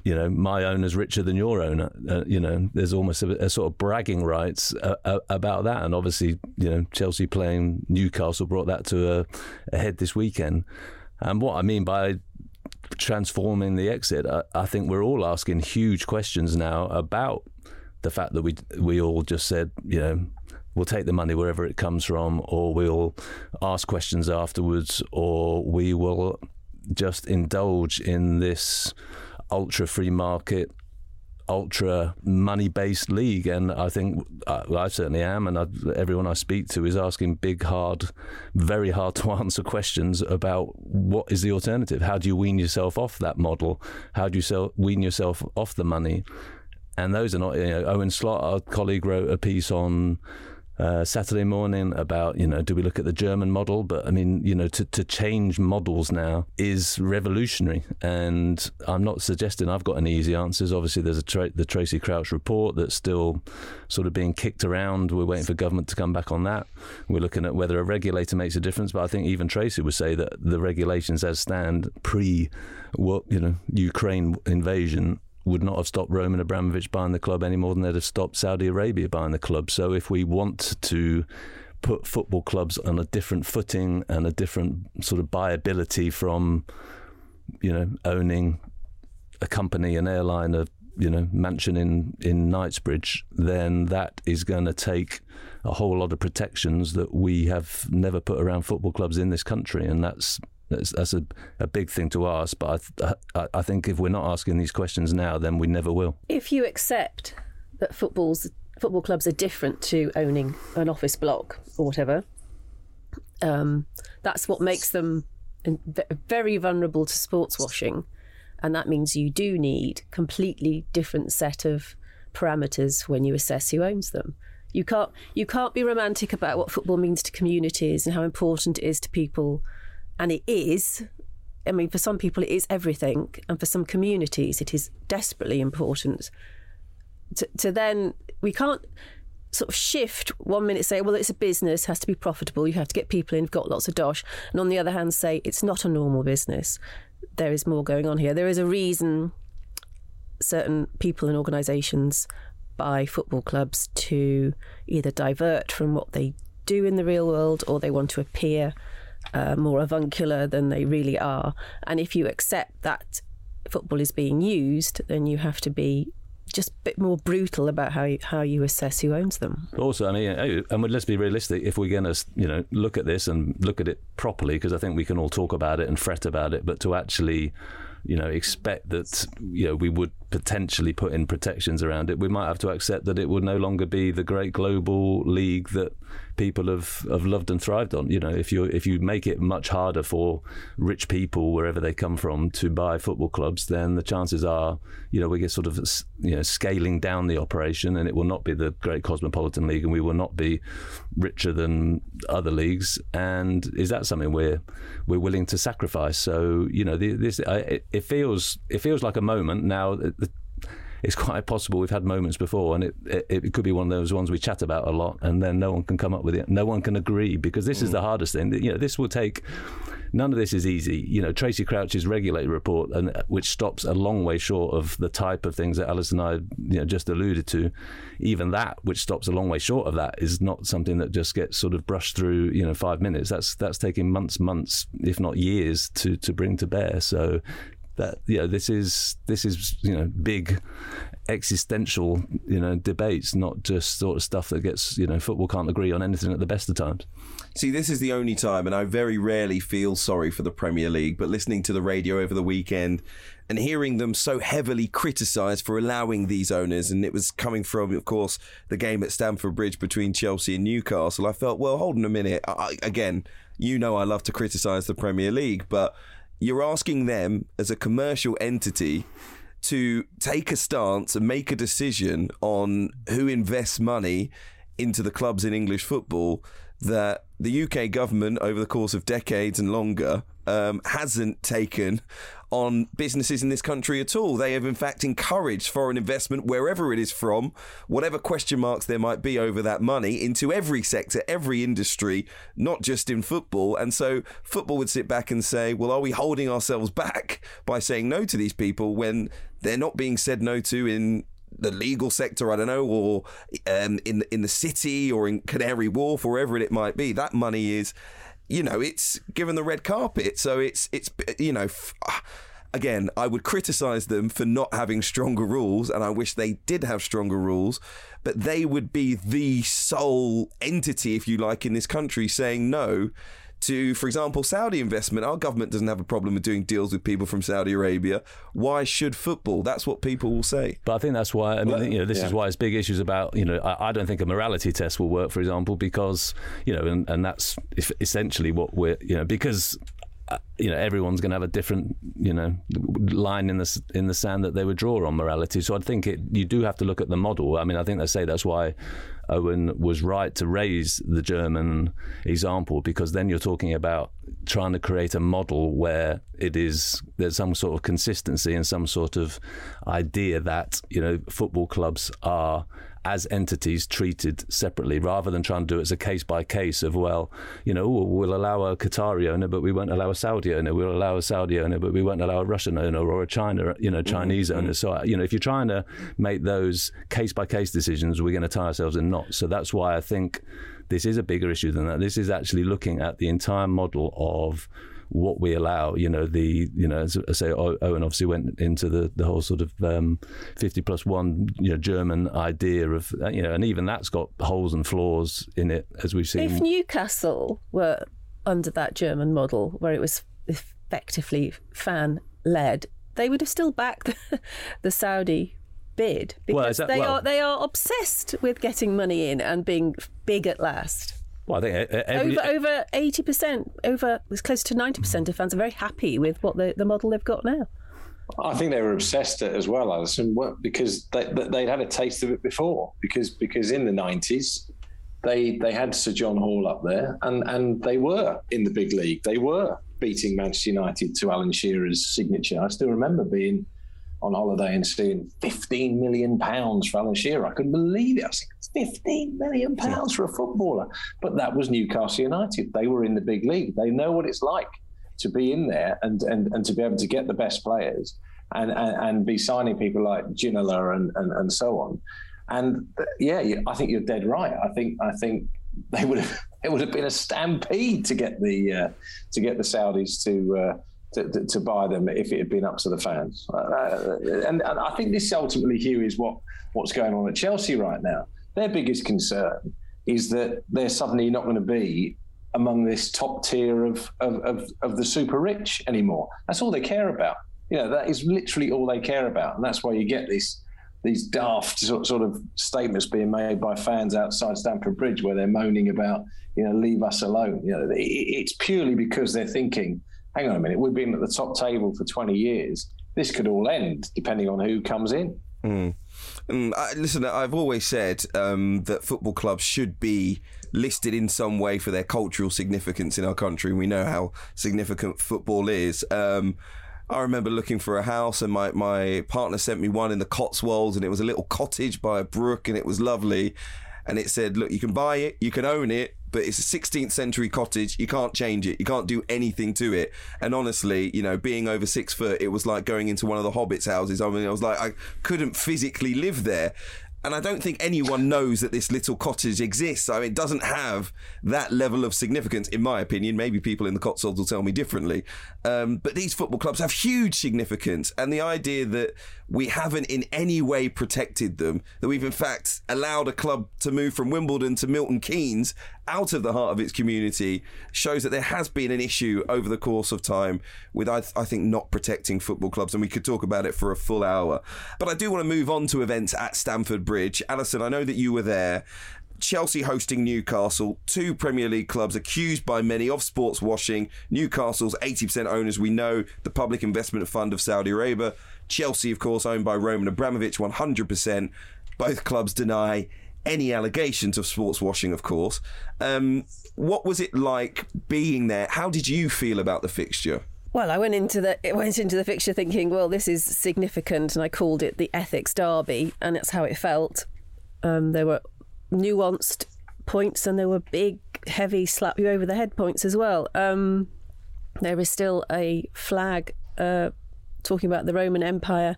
you know, my owner's richer than your owner. Uh, you know, there's almost a, a sort of bragging rights uh, uh, about that. And obviously, you know, Chelsea playing Newcastle brought that to a, a head this weekend. And what I mean by transforming the exit, I, I think we're all asking huge questions now about the fact that we we all just said, you know, we'll take the money wherever it comes from, or we'll ask questions afterwards, or we will just indulge in this ultra free market ultra money based league. And I think I, I certainly am, and I, everyone I speak to is asking big, hard, very hard to answer questions about what is the alternative? How do you wean yourself off that model? How do you sell, wean yourself off the money? And those are not, you know, Owen Slot, our colleague, wrote a piece on uh, Saturday morning about, you know, do we look at the German model? But I mean, you know, to, to change models now is revolutionary. And I'm not suggesting I've got any easy answers. Obviously, there's a tra- the Tracey Crouch report that's still sort of being kicked around. We're waiting for government to come back on that. We're looking at whether a regulator makes a difference. But I think even Tracey would say that the regulations as stand pre, you know, Ukraine invasion would not have stopped Roman Abramovich buying the club any more than they'd have stopped Saudi Arabia buying the club. So if we want to put football clubs on a different footing and a different sort of buyability from, you know, owning a company, an airline, a you know mansion in in Knightsbridge, then that is going to take a whole lot of protections that we have never put around football clubs in this country, and that's That's, that's a, a big thing to ask. But I, th- I, I think if we're not asking these questions now, then we never will. If you accept that football's football clubs are different to owning an office block or whatever, um, that's what makes them very vulnerable to sports washing, and that means you do need completely different set of parameters when you assess who owns them. You can't you can't be romantic about what football means to communities and how important it is to people, and it is. I mean, for some people, it is everything, and for some communities, it is desperately important. To, to then, we can't sort of shift one minute say, well, it's a business, has to be profitable, you have to get people in, you've got lots of dosh, and on the other hand, say it's not a normal business. There is more going on here. There is a reason certain people and organisations buy football clubs to either divert from what they do in the real world or they want to appear uh, more avuncular than they really are. And if you accept that football is being used, then you have to be just a bit more brutal about how you, how you assess who owns them. Also, I mean, uh, and let's be realistic. If we're going to, you know, look at this and look at it properly, because I think we can all talk about it and fret about it, but to actually you know, expect that you know we would potentially put in protections around it, we might have to accept that it would no longer be the great global league that people have, have loved and thrived on. You know, if you if you make it much harder for rich people wherever they come from to buy football clubs, then the chances are, you know, we get sort of you know scaling down the operation, and it will not be the great cosmopolitan league, and we will not be richer than other leagues. And is that something we're we're willing to sacrifice? So you know, this it, it feels it feels like a moment now. It's quite possible we've had moments before, and it, it, it, could be one of those ones we chat about a lot, and then no one can come up with it. No one can agree because this mm. is the hardest thing. You know, this will take. None of this is easy. You know, Tracey Crouch's regulator report, and which stops a long way short of the type of things that Alice and I, you know, just alluded to. Even that, which stops a long way short of that, is not something that just gets sort of brushed through. You know, five minutes. That's that's taking months, months, if not years, to to bring to bear. So that you know this is this is you know big existential you know debates not just sort of stuff that gets you know football can't agree on anything at the best of times see this is the only time and I very rarely feel sorry for the Premier League but listening to the radio over the weekend and hearing them so heavily criticised for allowing these owners, and it was coming from, of course, the game at Stamford Bridge between Chelsea and Newcastle. I felt, well, hold on a minute. I, again, you know, I love to criticise the Premier League, but you're asking them as a commercial entity to take a stance and make a decision on who invests money into the clubs in English football that the UK government, over the course of decades and longer, um, hasn't taken on businesses in this country at all. They have, in fact, encouraged foreign investment wherever it is from, whatever question marks there might be over that money, into every sector, every industry, not just in football. And so football would sit back and say, well, are we holding ourselves back by saying no to these people when they're not being said no to in the legal sector, I don't know, or um, in in the city or in Canary Wharf, or wherever it might be. That money is you know, it's given the red carpet. So it's it's you know. F- again, I would criticize them for not having stronger rules, and I wish they did have stronger rules, but they would be the sole entity, if you like, in this country saying no to, for example, Saudi investment. Our government doesn't have a problem with doing deals with people from Saudi Arabia. Why should football? That's what people will say. But I think that's why. I mean, well, you know, this yeah. is why it's big issues about. You know, I, I, don't think a morality test will work, for example, because you know, and, and that's essentially what we're. You know, because uh, you know everyone's going to have a different you know line in the in the sand that they would draw on morality. So I think it, you do have to look at the model. I mean, I think they say that's why Owen was right to raise the German example because then you're talking about trying to create a model where it is there's some sort of consistency and some sort of idea that you know football clubs are as entities treated separately rather than trying to do it as a case by case of well you know we'll allow a Qatari owner but we won't allow a Saudi owner. We'll allow a Saudi owner but we won't allow a Russian owner or a China you know Chinese mm-hmm. owner. So you know if you're trying to make those case by case decisions we're going to tie ourselves in knots. So that's why I think this is a bigger issue than that. This is actually looking at the entire model of what we allow. You know, the you know, as I say, Owen obviously went into the the whole sort of um, fifty plus one, you know, German idea of uh, you know, and even that's got holes and flaws in it, as we've seen. If Newcastle were under that German model, where it was effectively fan led, they would have still backed the, the Saudi bid because Well, that- they well- are they are obsessed with getting money in and being big at last. Well, I think every, over over eighty percent, over it's close to ninety percent of fans are very happy with what the, the model they've got now. I think they were obsessed at as well, Alyson, what- because they, they- they'd had a taste of it before. Because because in the nineties, they they had Sir John Hall up there, and and they were in the big league. They were beating Manchester United to Alan Shearer's signature. I still remember being on holiday and seeing 15 million pounds for Alan Shearer. I couldn't believe it. I was like, 15 million pounds for a footballer. But that was Newcastle United. They were in the big league. They know what it's like to be in there and, and, and to be able to get the best players and, and, and be signing people like Ginola and, and, and so on. And uh, yeah, I think you're dead right. I think I think they would have it would have been a stampede to get the uh, to get the Saudis to, uh, to, to to buy them if it had been up to the fans. Uh, and, and I think this ultimately, Hugh, is what what's going on at Chelsea right now. Their biggest concern is that they're suddenly not going to be among this top tier of, of, of, of the super rich anymore. That's all they care about. You know, that is literally all they care about. And that's why you get this these daft sort sort of statements being made by fans outside Stamford Bridge where they're moaning about, you know, leave us alone. You know, it's purely because they're thinking, hang on a minute, we've been at the top table for 20 years. This could all end depending on who comes in. Mm, I, listen, I've always said um, that football clubs should be listed in some way for their cultural significance in our country. We know how significant football is. Um, I remember looking for a house, and my, my partner sent me one in the Cotswolds, and it was a little cottage by a brook, and it was lovely. And it said, Look, you can buy it, you can own it, but it's a 16th century cottage. You can't change it. You can't do anything to it. And honestly, you know, being over six foot, it was like going into one of the Hobbits' houses. I mean, I was like, I couldn't physically live there. And I don't think anyone knows that this little cottage exists. I mean, it doesn't have that level of significance, in my opinion. Maybe people in the Cotswolds will tell me differently. Um, but these football clubs have huge significance. And the idea that we haven't in any way protected them, that we've in fact allowed a club to move from Wimbledon to Milton Keynes out of the heart of its community, shows that there has been an issue over the course of time with, I, I think, not protecting football clubs. And we could talk about it for a full hour. But I do want to move on to events at Stamford Bridge. Alyson, I know that you were there. Chelsea hosting Newcastle, two Premier League clubs accused by many of sports washing. Newcastle's 80% owners, we know, the Public Investment Fund of Saudi Arabia. Chelsea, of course, owned by Roman Abramovich, 100%. Both clubs deny any allegations of sports washing, of course. Um, what was it like being there? How did you feel about the fixture? Well, I went into the it went into the fixture thinking, well, this is significant, and I called it the ethics derby, and it's how it felt. Um, there were nuanced points, and there were big, heavy, slap you over the head points as well. Um, there is still a flag uh, talking about the Roman Empire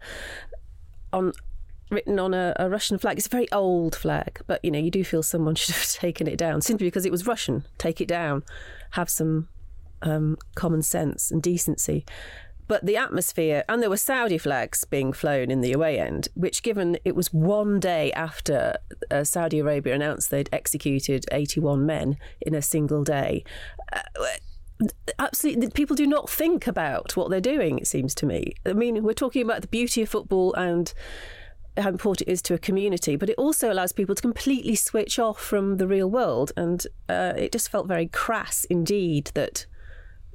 on written on a, a Russian flag. It's a very old flag, but you know you do feel someone should have taken it down simply because it was Russian. Take it down. Have some um, common sense and decency. But the atmosphere, and there were Saudi flags being flown in the away end, which, given it was one day after uh, Saudi Arabia announced they'd executed 81 men in a single day, uh, absolutely, people do not think about what they're doing, it seems to me. I mean, we're talking about the beauty of football and how important it is to a community, but it also allows people to completely switch off from the real world. And uh, it just felt very crass indeed that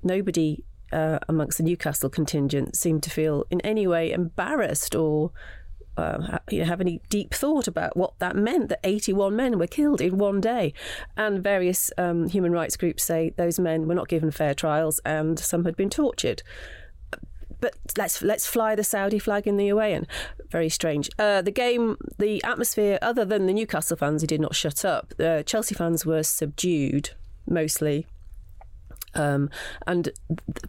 nobody uh, amongst the Newcastle contingent seemed to feel in any way embarrassed or uh, you know, have any deep thought about what that meant that 81 men were killed in one day. And various um, human rights groups say those men were not given fair trials and some had been tortured but let's let's fly the Saudi flag in the away end. Very strange. Uh, the game, the atmosphere, other than the Newcastle fans who did not shut up, uh, Chelsea fans were subdued mostly. Um, and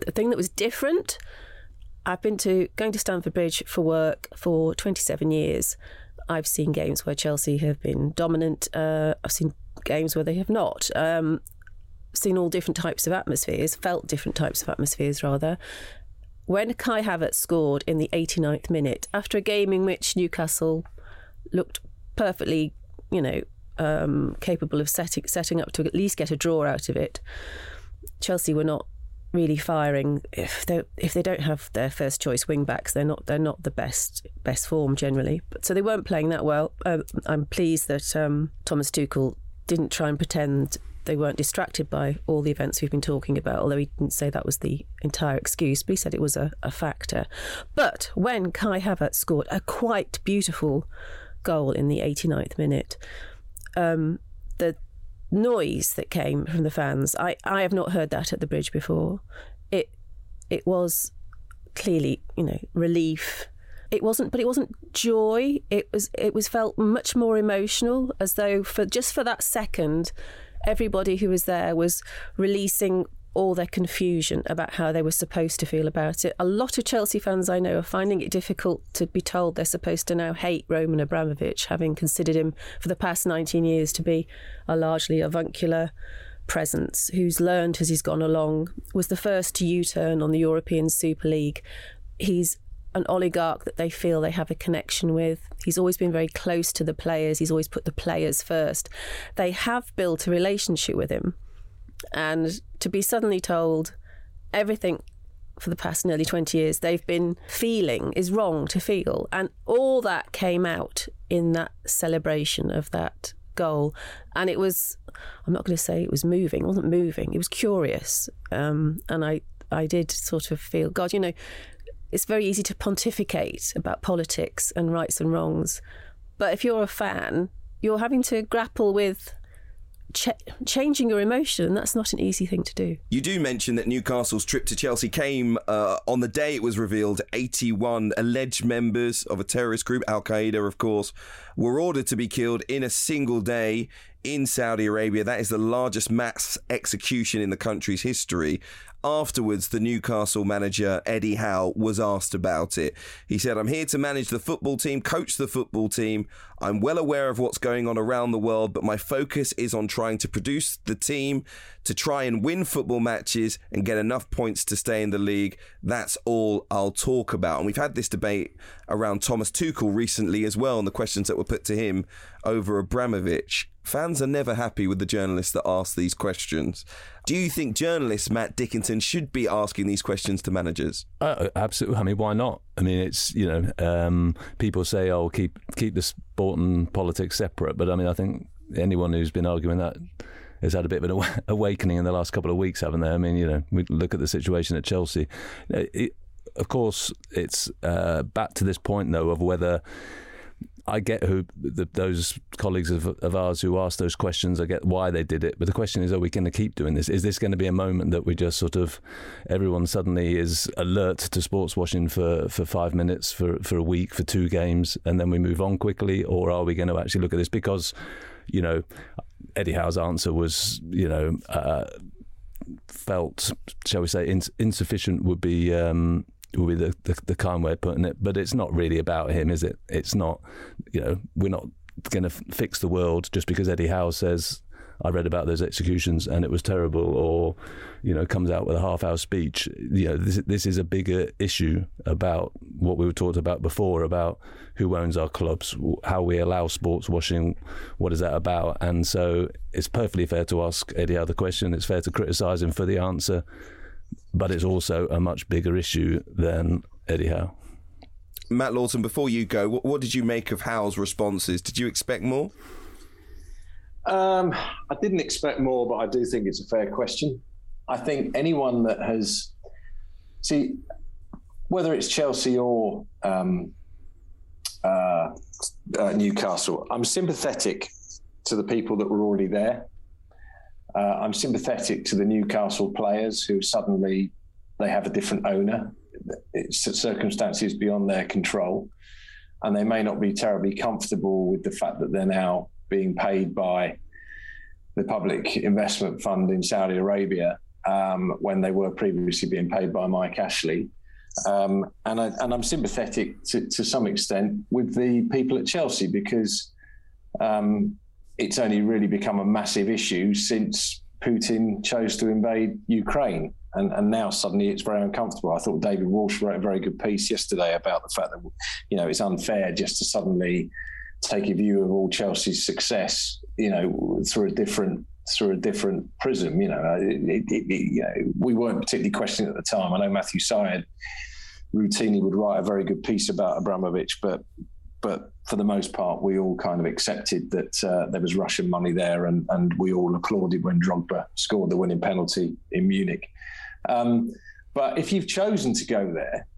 the thing that was different, I've been to going to Stamford Bridge for work for 27 years. I've seen games where Chelsea have been dominant. Uh, I've seen games where they have not. Um, seen all different types of atmospheres, felt different types of atmospheres rather when Kai Havertz scored in the 89th minute, after a game in which Newcastle looked perfectly, you know, um, capable of setting setting up to at least get a draw out of it, Chelsea were not really firing. If they if they don't have their first choice wing backs, they're not they're not the best best form generally. But, so they weren't playing that well. Uh, I'm pleased that um, Thomas Tuchel didn't try and pretend they weren't distracted by all the events we've been talking about, although he didn't say that was the entire excuse, but he said it was a, a factor. But when Kai Havertz scored a quite beautiful goal in the 89th minute, um, the noise that came from the fans, I, I have not heard that at the bridge before. It it was clearly, you know, relief. It wasn't, but it wasn't joy. It was, it was felt much more emotional, as though for just for that second, everybody who was there was releasing all their confusion about how they were supposed to feel about it. A lot of Chelsea fans I know are finding it difficult to be told they're supposed to now hate Roman Abramovich, having considered him for the past 19 years to be a largely avuncular presence who's learned as he's gone along, was the first to U turn on the European Super League. He's an oligarch that they feel they have a connection with. He's always been very close to the players. He's always put the players first. They have built a relationship with him. And to be suddenly told everything for the past nearly 20 years they've been feeling is wrong to feel. And all that came out in that celebration of that goal. And it was, I'm not going to say it was moving, it wasn't moving, it was curious. Um, and I, I did sort of feel, God, you know, it's very easy to pontificate about politics and rights and wrongs. But if you're a fan, you're having to grapple with ch- changing your emotion. That's not an easy thing to do. You do mention that Newcastle's trip to Chelsea came uh, on the day it was revealed 81 alleged members of a terrorist group, Al Qaeda, of course, were ordered to be killed in a single day in Saudi Arabia. That is the largest mass execution in the country's history afterwards, the Newcastle manager, Eddie Howe, was asked about it. He said, I'm here to manage the football team, coach the football team. I'm well aware of what's going on around the world, but my focus is on trying to produce the team to try and win football matches and get enough points to stay in the league. That's all I'll talk about. And we've had this debate around Thomas Tuchel recently as well, and the questions that were put to him over Abramovich. Fans are never happy with the journalists that ask these questions. Do you think journalist Matt Dickinson, should be asking these questions to managers? Uh, absolutely. I mean, why not? I mean, it's you know, um, people say, "Oh, keep keep the sport and politics separate," but I mean, I think anyone who's been arguing that has had a bit of an awakening in the last couple of weeks, haven't they? I mean, you know, we look at the situation at Chelsea. It, of course, it's uh, back to this point though of whether I get who the, those colleagues of, of ours who ask those questions. I get why they did it, but the question is: Are we going to keep doing this? Is this going to be a moment that we just sort of everyone suddenly is alert to sports washing for, for five minutes, for for a week, for two games, and then we move on quickly, or are we going to actually look at this because, you know, Eddie Howe's answer was, you know. Uh, felt, shall we say, ins- insufficient would be um, will be the, the, the kind way of putting it. But it's not really about him, is it? It's not, you know, we're not going to f- fix the world just because Eddie Howe says, I read about those executions and it was terrible, or, you know, comes out with a half hour speech. You know, this, this is a bigger issue about what we were talked about before about who owns our clubs, how we allow sports washing, what is that about? And so it's perfectly fair to ask Eddie Howe the question, it's fair to criticise him for the answer but it's also a much bigger issue than Eddie Howe. Matt Lawton, before you go, what, what did you make of Howe's responses? Did you expect more? Um, I didn't expect more, but I do think it's a fair question. I think anyone that has, see, whether it's Chelsea or um, uh, uh, Newcastle, I'm sympathetic to the people that were already there. Uh, I'm sympathetic to the Newcastle players who suddenly they have a different owner. It's circumstances beyond their control, and they may not be terribly comfortable with the fact that they're now being paid by the public investment fund in Saudi Arabia um, when they were previously being paid by Mike Ashley. Um, and, I, I'm sympathetic to, to some extent with the people at Chelsea because um, it's only really become a massive issue since Putin chose to invade Ukraine. And, and now suddenly it's very uncomfortable. I thought David Walsh wrote a very good piece yesterday about the fact that, you know, it's unfair just to suddenly take a view of all Chelsea's success, you know, through a different through a different prism. You know, uh, it, it, it, you know, we weren't particularly questioning at the time. I know Matthew Syed routinely would write a very good piece about Abramovich, but but for the most part, we all kind of accepted that uh, there was Russian money there, and and we all applauded when Drogba scored the winning penalty in Munich. Um, but if you've chosen to go there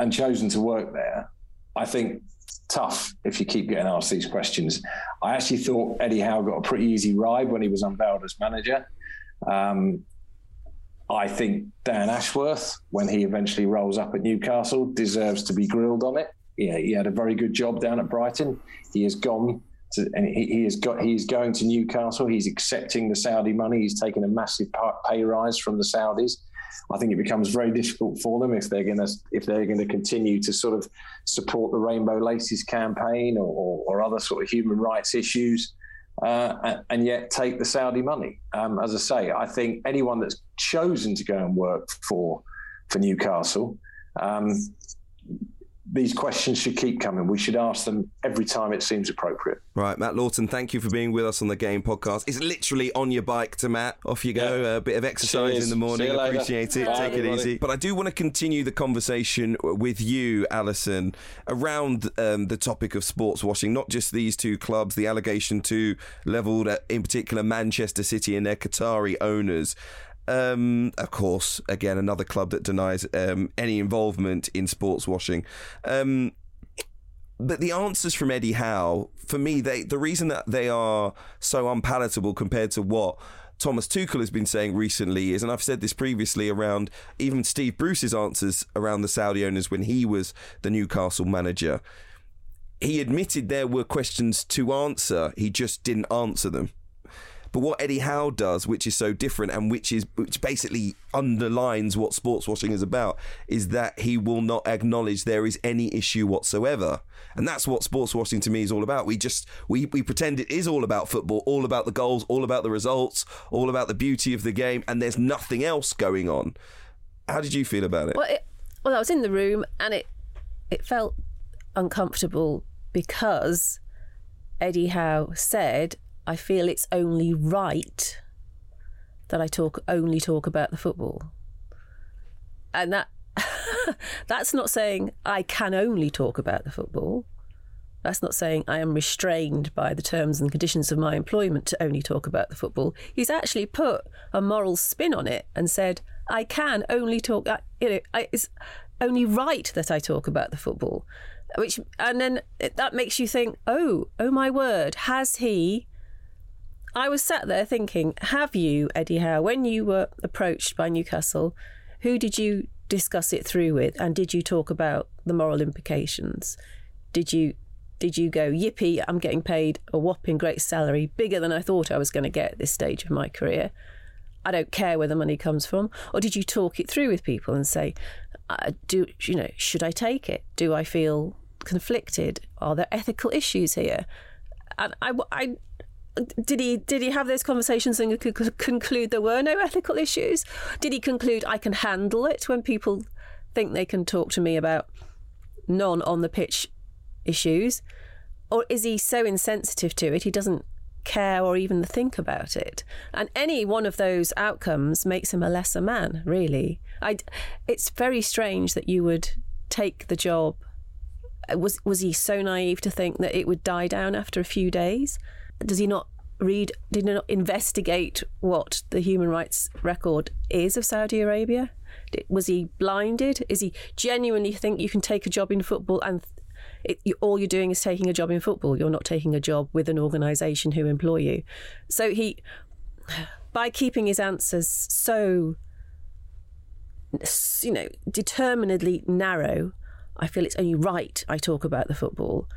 and chosen to work there, I think tough if you keep getting asked these questions. I actually thought Eddie Howe got a pretty easy ride when he was unveiled as manager. Um, I think Dan Ashworth, when he eventually rolls up at Newcastle, deserves to be grilled on it. Yeah, he had a very good job down at Brighton. He has gone to, and he, he has got. He's going to Newcastle. He's accepting the Saudi money. He's taken a massive pay rise from the Saudis. I think it becomes very difficult for them if they're going to if they're going to continue to sort of support the Rainbow Laces campaign or, or, or other sort of human rights issues, uh, and yet take the Saudi money. Um, as I say, I think anyone that's chosen to go and work for for Newcastle. Um, these questions should keep coming. We should ask them every time it seems appropriate. Right, Matt Lawton, thank you for being with us on the Game Podcast. It's literally on your bike to Matt. Off you go. Yeah. A bit of exercise Cheers. in the morning. Appreciate it. Bye, Take everybody. it easy. But I do want to continue the conversation with you, Alyson, around um, the topic of sports washing. Not just these two clubs. The allegation to levelled at, in particular, Manchester City and their Qatari owners. Um, of course, again, another club that denies um, any involvement in sports washing. Um, but the answers from Eddie Howe, for me, they the reason that they are so unpalatable compared to what Thomas Tuchel has been saying recently is, and I've said this previously around even Steve Bruce's answers around the Saudi owners when he was the Newcastle manager. He admitted there were questions to answer, he just didn't answer them. But what Eddie Howe does, which is so different and which is which basically underlines what sports washing is about, is that he will not acknowledge there is any issue whatsoever. And that's what sports washing to me is all about. We just we, we pretend it is all about football, all about the goals, all about the results, all about the beauty of the game, and there's nothing else going on. How did you feel about it? Well, it, well, I was in the room and it it felt uncomfortable because Eddie Howe said, "I feel it's only right that I talk only talk about the football," and that that's not saying I can only talk about the football. That's not saying I am restrained by the terms and conditions of my employment to only talk about the football. He's actually put a moral spin on it and said, I can only talk, you know, it's only right that I talk about the football. Which, and then that makes you think, oh, oh my word, has he? I was sat there thinking, have you, Eddie Howe, when you were approached by Newcastle, who did you discuss it through with, and did you talk about the moral implications? Did you did you go, yippee, I'm getting paid a whopping great salary, bigger than I thought I was going to get at this stage of my career? I don't care where the money comes from. Or did you talk it through with people and say, uh, do you know, should I take it? Do I feel conflicted? Are there ethical issues here? And I, I did he did he have those conversations and c- c- conclude there were no ethical issues? Did he conclude I can handle it when people think they can talk to me about non on the pitch issues? Or is he so insensitive to it he doesn't care or even think about it? And any one of those outcomes makes him a lesser man, really. I, it's very strange that you would take the job. Was was he so naive to think that it would die down after a few days? Does he not read? Did he not investigate what the human rights record is of Saudi Arabia? Was he blinded? Is he genuinely think you can take a job in football and it, you, all you're doing is taking a job in football. You're not taking a job with an organisation who employ you. So he, by keeping his answers so, you know, determinedly narrow, I feel it's only right I talk about the football.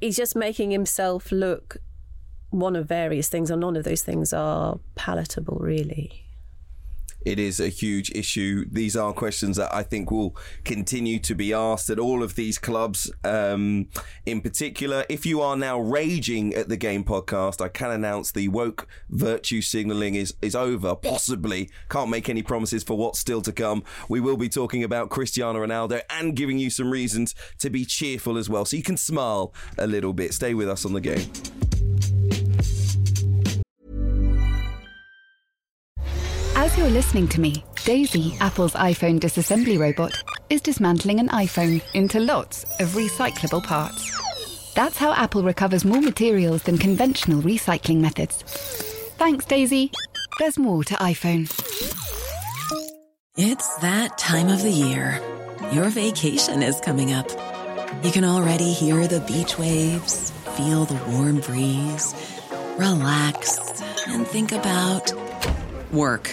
He's just making himself look one of various things, or none of those things are palatable, really. It is a huge issue. These are questions that I think will continue to be asked at all of these clubs. Um, in particular, if you are now raging at the game podcast, I can announce the woke virtue signalling is, is over. Possibly. Can't make any promises for what's still to come. We will be talking about Cristiano Ronaldo and giving you some reasons to be cheerful as well. So you can smile a little bit. Stay with us on the game. As you're listening to me, Daisy, Apple's iPhone disassembly robot, is dismantling an iPhone into lots of recyclable parts. That's how Apple recovers more materials than conventional recycling methods. Thanks, Daisy. There's more to iPhone. It's that time of the year. Your vacation is coming up. You can already hear the beach waves, feel the warm breeze, relax, and think about work.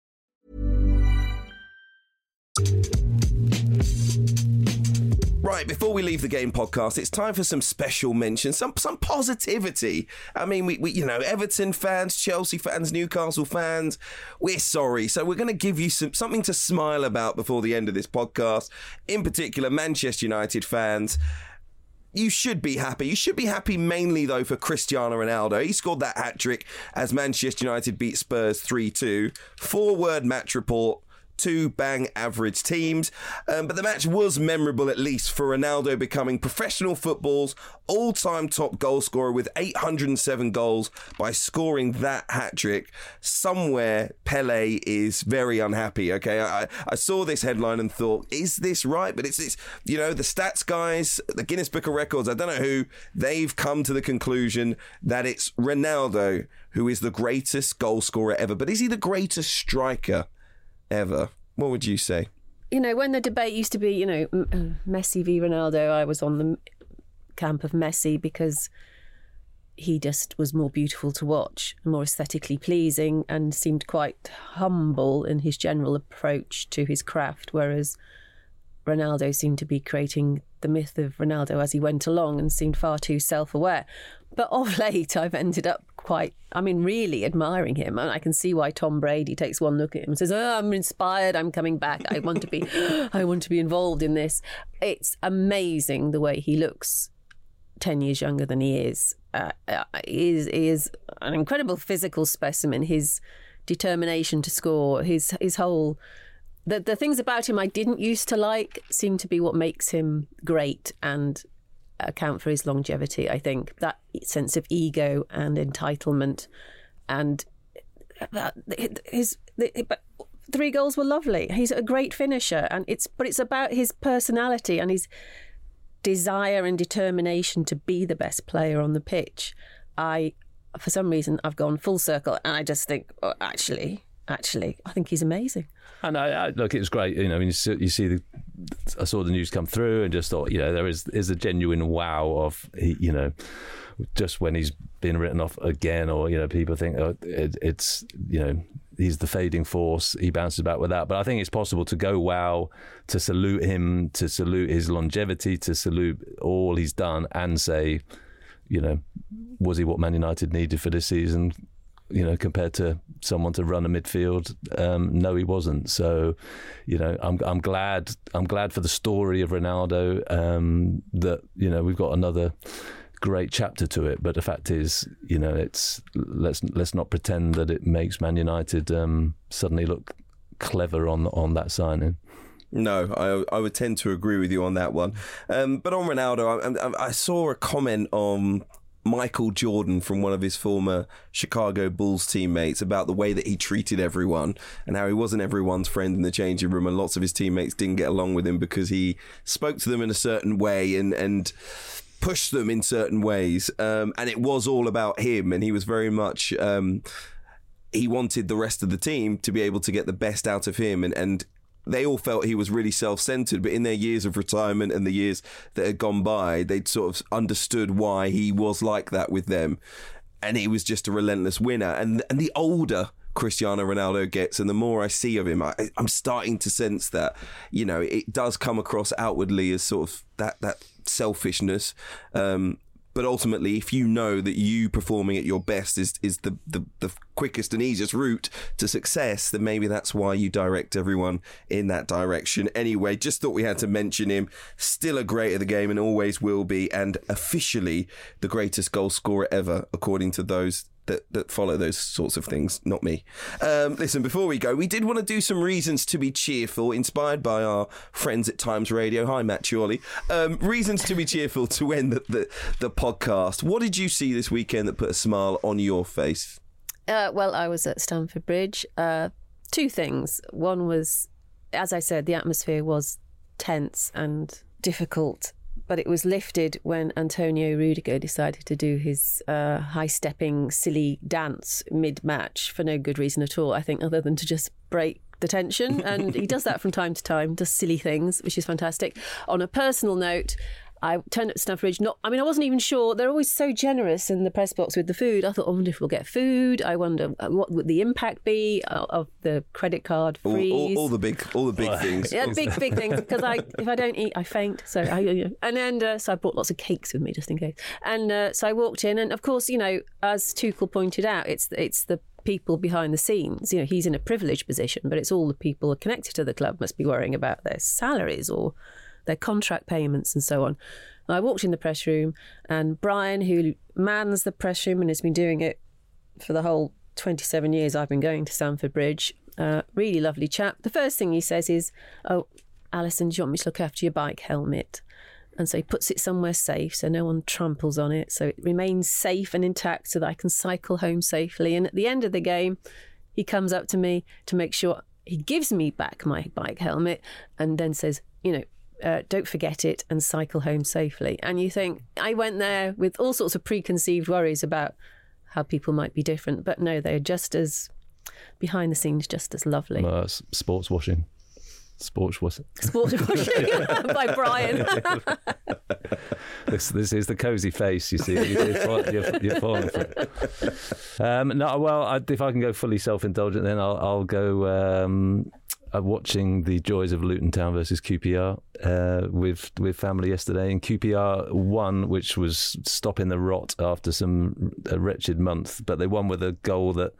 Right, before we leave the game podcast, it's time for some special mention, some some positivity. I mean, we, we you know, Everton fans, Chelsea fans, Newcastle fans, we're sorry. So we're going to give you some something to smile about before the end of this podcast. In particular, Manchester United fans you should be happy. You should be happy mainly, though, for Cristiano Ronaldo. He scored that hat trick as Manchester United beat Spurs 3 2. Four word match report. Two bang average teams. Um, but the match was memorable, at least, for Ronaldo becoming professional football's all time top goal scorer with 807 goals by scoring that hat trick. Somewhere, Pele is very unhappy. Okay. I, I saw this headline and thought, is this right? But it's, it's, you know, the stats guys, the Guinness Book of Records, I don't know who, they've come to the conclusion that it's Ronaldo who is the greatest goal scorer ever. But is he the greatest striker ever? What would you say? You know, when the debate used to be, you know, uh, Messi v Ronaldo, I was on the camp of Messi because he just was more beautiful to watch, more aesthetically pleasing, and seemed quite humble in his general approach to his craft. Whereas Ronaldo seemed to be creating the myth of Ronaldo as he went along and seemed far too self aware. But of late, I've ended up quite, I mean, really admiring him. And I can see why Tom Brady takes one look at him and says, oh, I'm inspired. I'm coming back. I want to be, I want to be involved in this. It's amazing the way he looks 10 years younger than he is. Uh, uh, he is, he is an incredible physical specimen. His determination to score, his, his whole, the, the things about him I didn't used to like seem to be what makes him great and account for his longevity. I think that sense of ego and entitlement, and his but three goals were lovely. He's a great finisher, and it's but it's about his personality and his desire and determination to be the best player on the pitch. I, for some reason, I've gone full circle, and I just think, oh, actually, actually, I think he's amazing. And I, I, look, it was great. You know, I mean, you see, you see the. I saw the news come through and just thought, you know, there is is a genuine wow of, you know, just when he's been written off again, or you know, people think oh, it, it's you know he's the fading force. He bounces back with that. But I think it's possible to go wow, to salute him, to salute his longevity, to salute all he's done, and say, you know, was he what Man United needed for this season? You know, compared to someone to run a midfield. Um, no, he wasn't. So, you know, I'm I'm glad I'm glad for the story of Ronaldo um, that you know we've got another great chapter to it. But the fact is, you know, it's let's let's not pretend that it makes Man United um, suddenly look clever on on that signing. No, I I would tend to agree with you on that one. Um, but on Ronaldo, I, I, I saw a comment on Michael Jordan from one of his former Chicago Bulls teammates about the way that he treated everyone and how he wasn't everyone's friend in the changing room and lots of his teammates didn't get along with him because he spoke to them in a certain way and and pushed them in certain ways. Um, and it was all about him and he was very much um, he wanted the rest of the team to be able to get the best out of him and and they all felt he was really self-centered but in their years of retirement and the years that had gone by they'd sort of understood why he was like that with them and he was just a relentless winner. And and the older Cristiano Ronaldo gets, and the more I see of him, I, I'm starting to sense that you know it does come across outwardly as sort of that that selfishness. Um, but ultimately, if you know that you performing at your best is is the, the, the quickest and easiest route to success, then maybe that's why you direct everyone in that direction. Anyway, just thought we had to mention him. Still a great at the game and always will be, and officially the greatest goal scorer ever, according to those that, that follow those sorts of things, not me. Um, listen, before we go, we did want to do some reasons to be cheerful, inspired by our friends at Times Radio. Hi, Matt Chorley. Um, reasons to be cheerful to end the, the, the podcast. What did you see this weekend that put a smile on your face? Uh, well, I was at Stamford Bridge. Uh, two things. One was, as I said, the atmosphere was tense and difficult, but it was lifted when Antonio Rudiger decided to do his uh, high stepping, silly dance mid match for no good reason at all, I think, other than to just break the tension. And he does that from time to time, does silly things, which is fantastic. On a personal note, I turned up to Stamford Bridge. Not, I mean, I wasn't even sure. They're always so generous in the press box with the food. I thought, I wonder if we'll get food. I wonder uh, what would the impact be of, of the credit card All, freeze. all, all the big, all the big things. Yeah, big big things because I if I don't eat I faint. So I and then uh, so I brought lots of cakes with me just in case. And uh, so I walked in, and of course you know as Tuchel pointed out, it's it's the people behind the scenes. You know he's in a privileged position, but it's all the people connected to the club must be worrying about their salaries or their contract payments and so on. And I walked in the press room, and Brian, who mans the press room and has been doing it for the whole 27 years I've been going to Stamford Bridge. Uh, really lovely chap. The first thing he says is, Oh, Alyson, do you want me to look after your bike helmet? And so he puts it somewhere safe so no one tramples on it, so it remains safe and intact so that I can cycle home safely. And at the end of the game, he comes up to me to make sure he gives me back my bike helmet and then says, You know, uh, don't forget it and cycle home safely. And you think, I went there with all sorts of preconceived worries about how people might be different, but no, they're just as behind the scenes, just as lovely. Uh, sports washing. Sports washing. Sports washing by Brian. this this is the cozy face. You see, you're, you're, you're, falling for it. Um, no, well, I, if I can go fully self-indulgent, then I'll, I'll go. Um, uh, watching the joys of Luton Town versus QPR uh, with with family yesterday, and QPR won, which was stopping the rot after some a wretched month. But they won with a goal that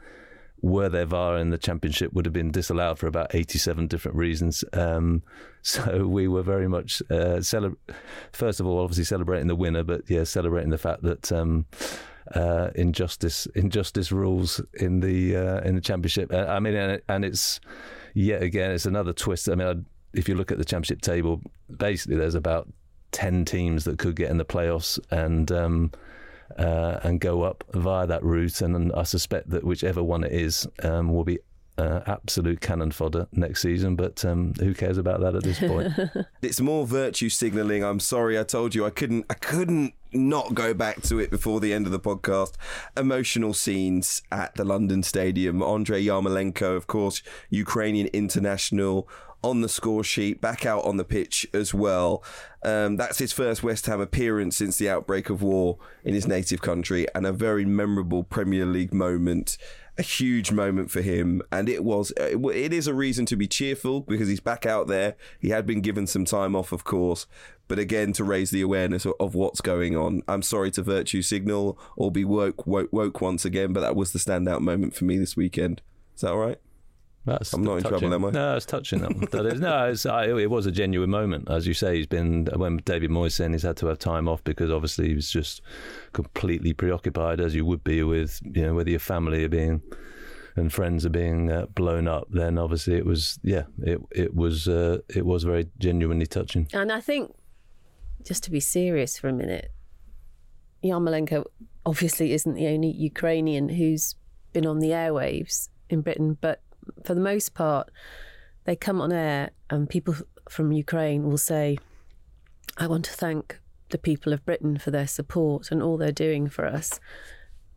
were there VAR in the championship would have been disallowed for about 87 different reasons. Um, so we were very much uh, first of all, obviously celebrating the winner, but yeah, celebrating the fact that. Um, uh, injustice, injustice rules in the uh, in the championship. Uh, I mean, and, and it's yet again, it's another twist. I mean, I, if you look at the championship table, basically there's about ten teams that could get in the playoffs, and um, uh, and go up via that route. And I suspect that whichever one it is um, will be uh, absolute cannon fodder next season. But um, who cares about that at this point? it's more virtue signalling. I'm sorry, I told you I couldn't. I couldn't not go back to it before the end of the podcast. Emotional scenes at the London Stadium. Andrei Yarmolenko, of course, Ukrainian international on the score sheet, back out on the pitch as well. Um, that's his first West Ham appearance since the outbreak of war in his native country, and a very memorable Premier League moment. A huge moment for him, and it was. It is a reason to be cheerful because he's back out there. He had been given some time off, of course, but again to raise the awareness of, of what's going on. I'm sorry to virtue signal or be woke, woke, woke once again, but that was the standout moment for me this weekend. Is that all right? That's I'm not in touching. trouble, am I? No, it's touching. That, that is, no, it's, I, it was a genuine moment, as you say. He's been when David Moyes said he's had to have time off because obviously he was just completely preoccupied, as you would be with you know whether your family are being and friends are being uh, blown up. Then obviously it was yeah, it it was uh, it was very genuinely touching. And I think, just to be serious for a minute, Yarmolenko obviously isn't the only Ukrainian who's been on the airwaves in Britain, but for the most part, they come on air and people from Ukraine will say, I want to thank the people of Britain for their support and all they're doing for us.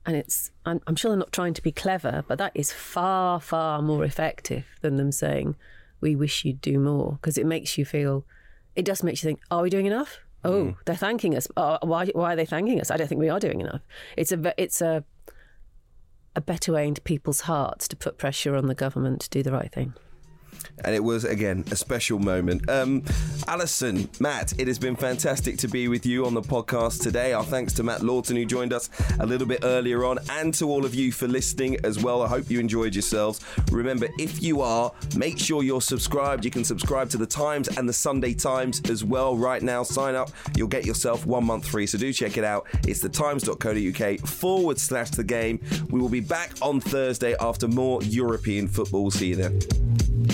And it's, I'm, I'm sure they're not trying to be clever, but that is far, far more effective than them saying, we wish you'd do more, because it makes you feel, it does make you think, are we doing enough? Oh, mm. they're thanking us. Oh, why, why are they thanking us? I don't think we are doing enough. It's a, it's a, a better way into people's hearts to put pressure on the government to do the right thing and it was again a special moment. Um, Alyson, Matt, it has been fantastic to be with you on the podcast today. Our thanks to Matt Lawton who joined us a little bit earlier on, and to all of you for listening as well. I hope you enjoyed yourselves. Remember, if you are, make sure you're subscribed. You can subscribe to the Times and the Sunday Times as well right now. Sign up, you'll get yourself one month free. So do check it out. It's thetimes.co.uk forward slash the game. We will be back on Thursday after more European football. See you then.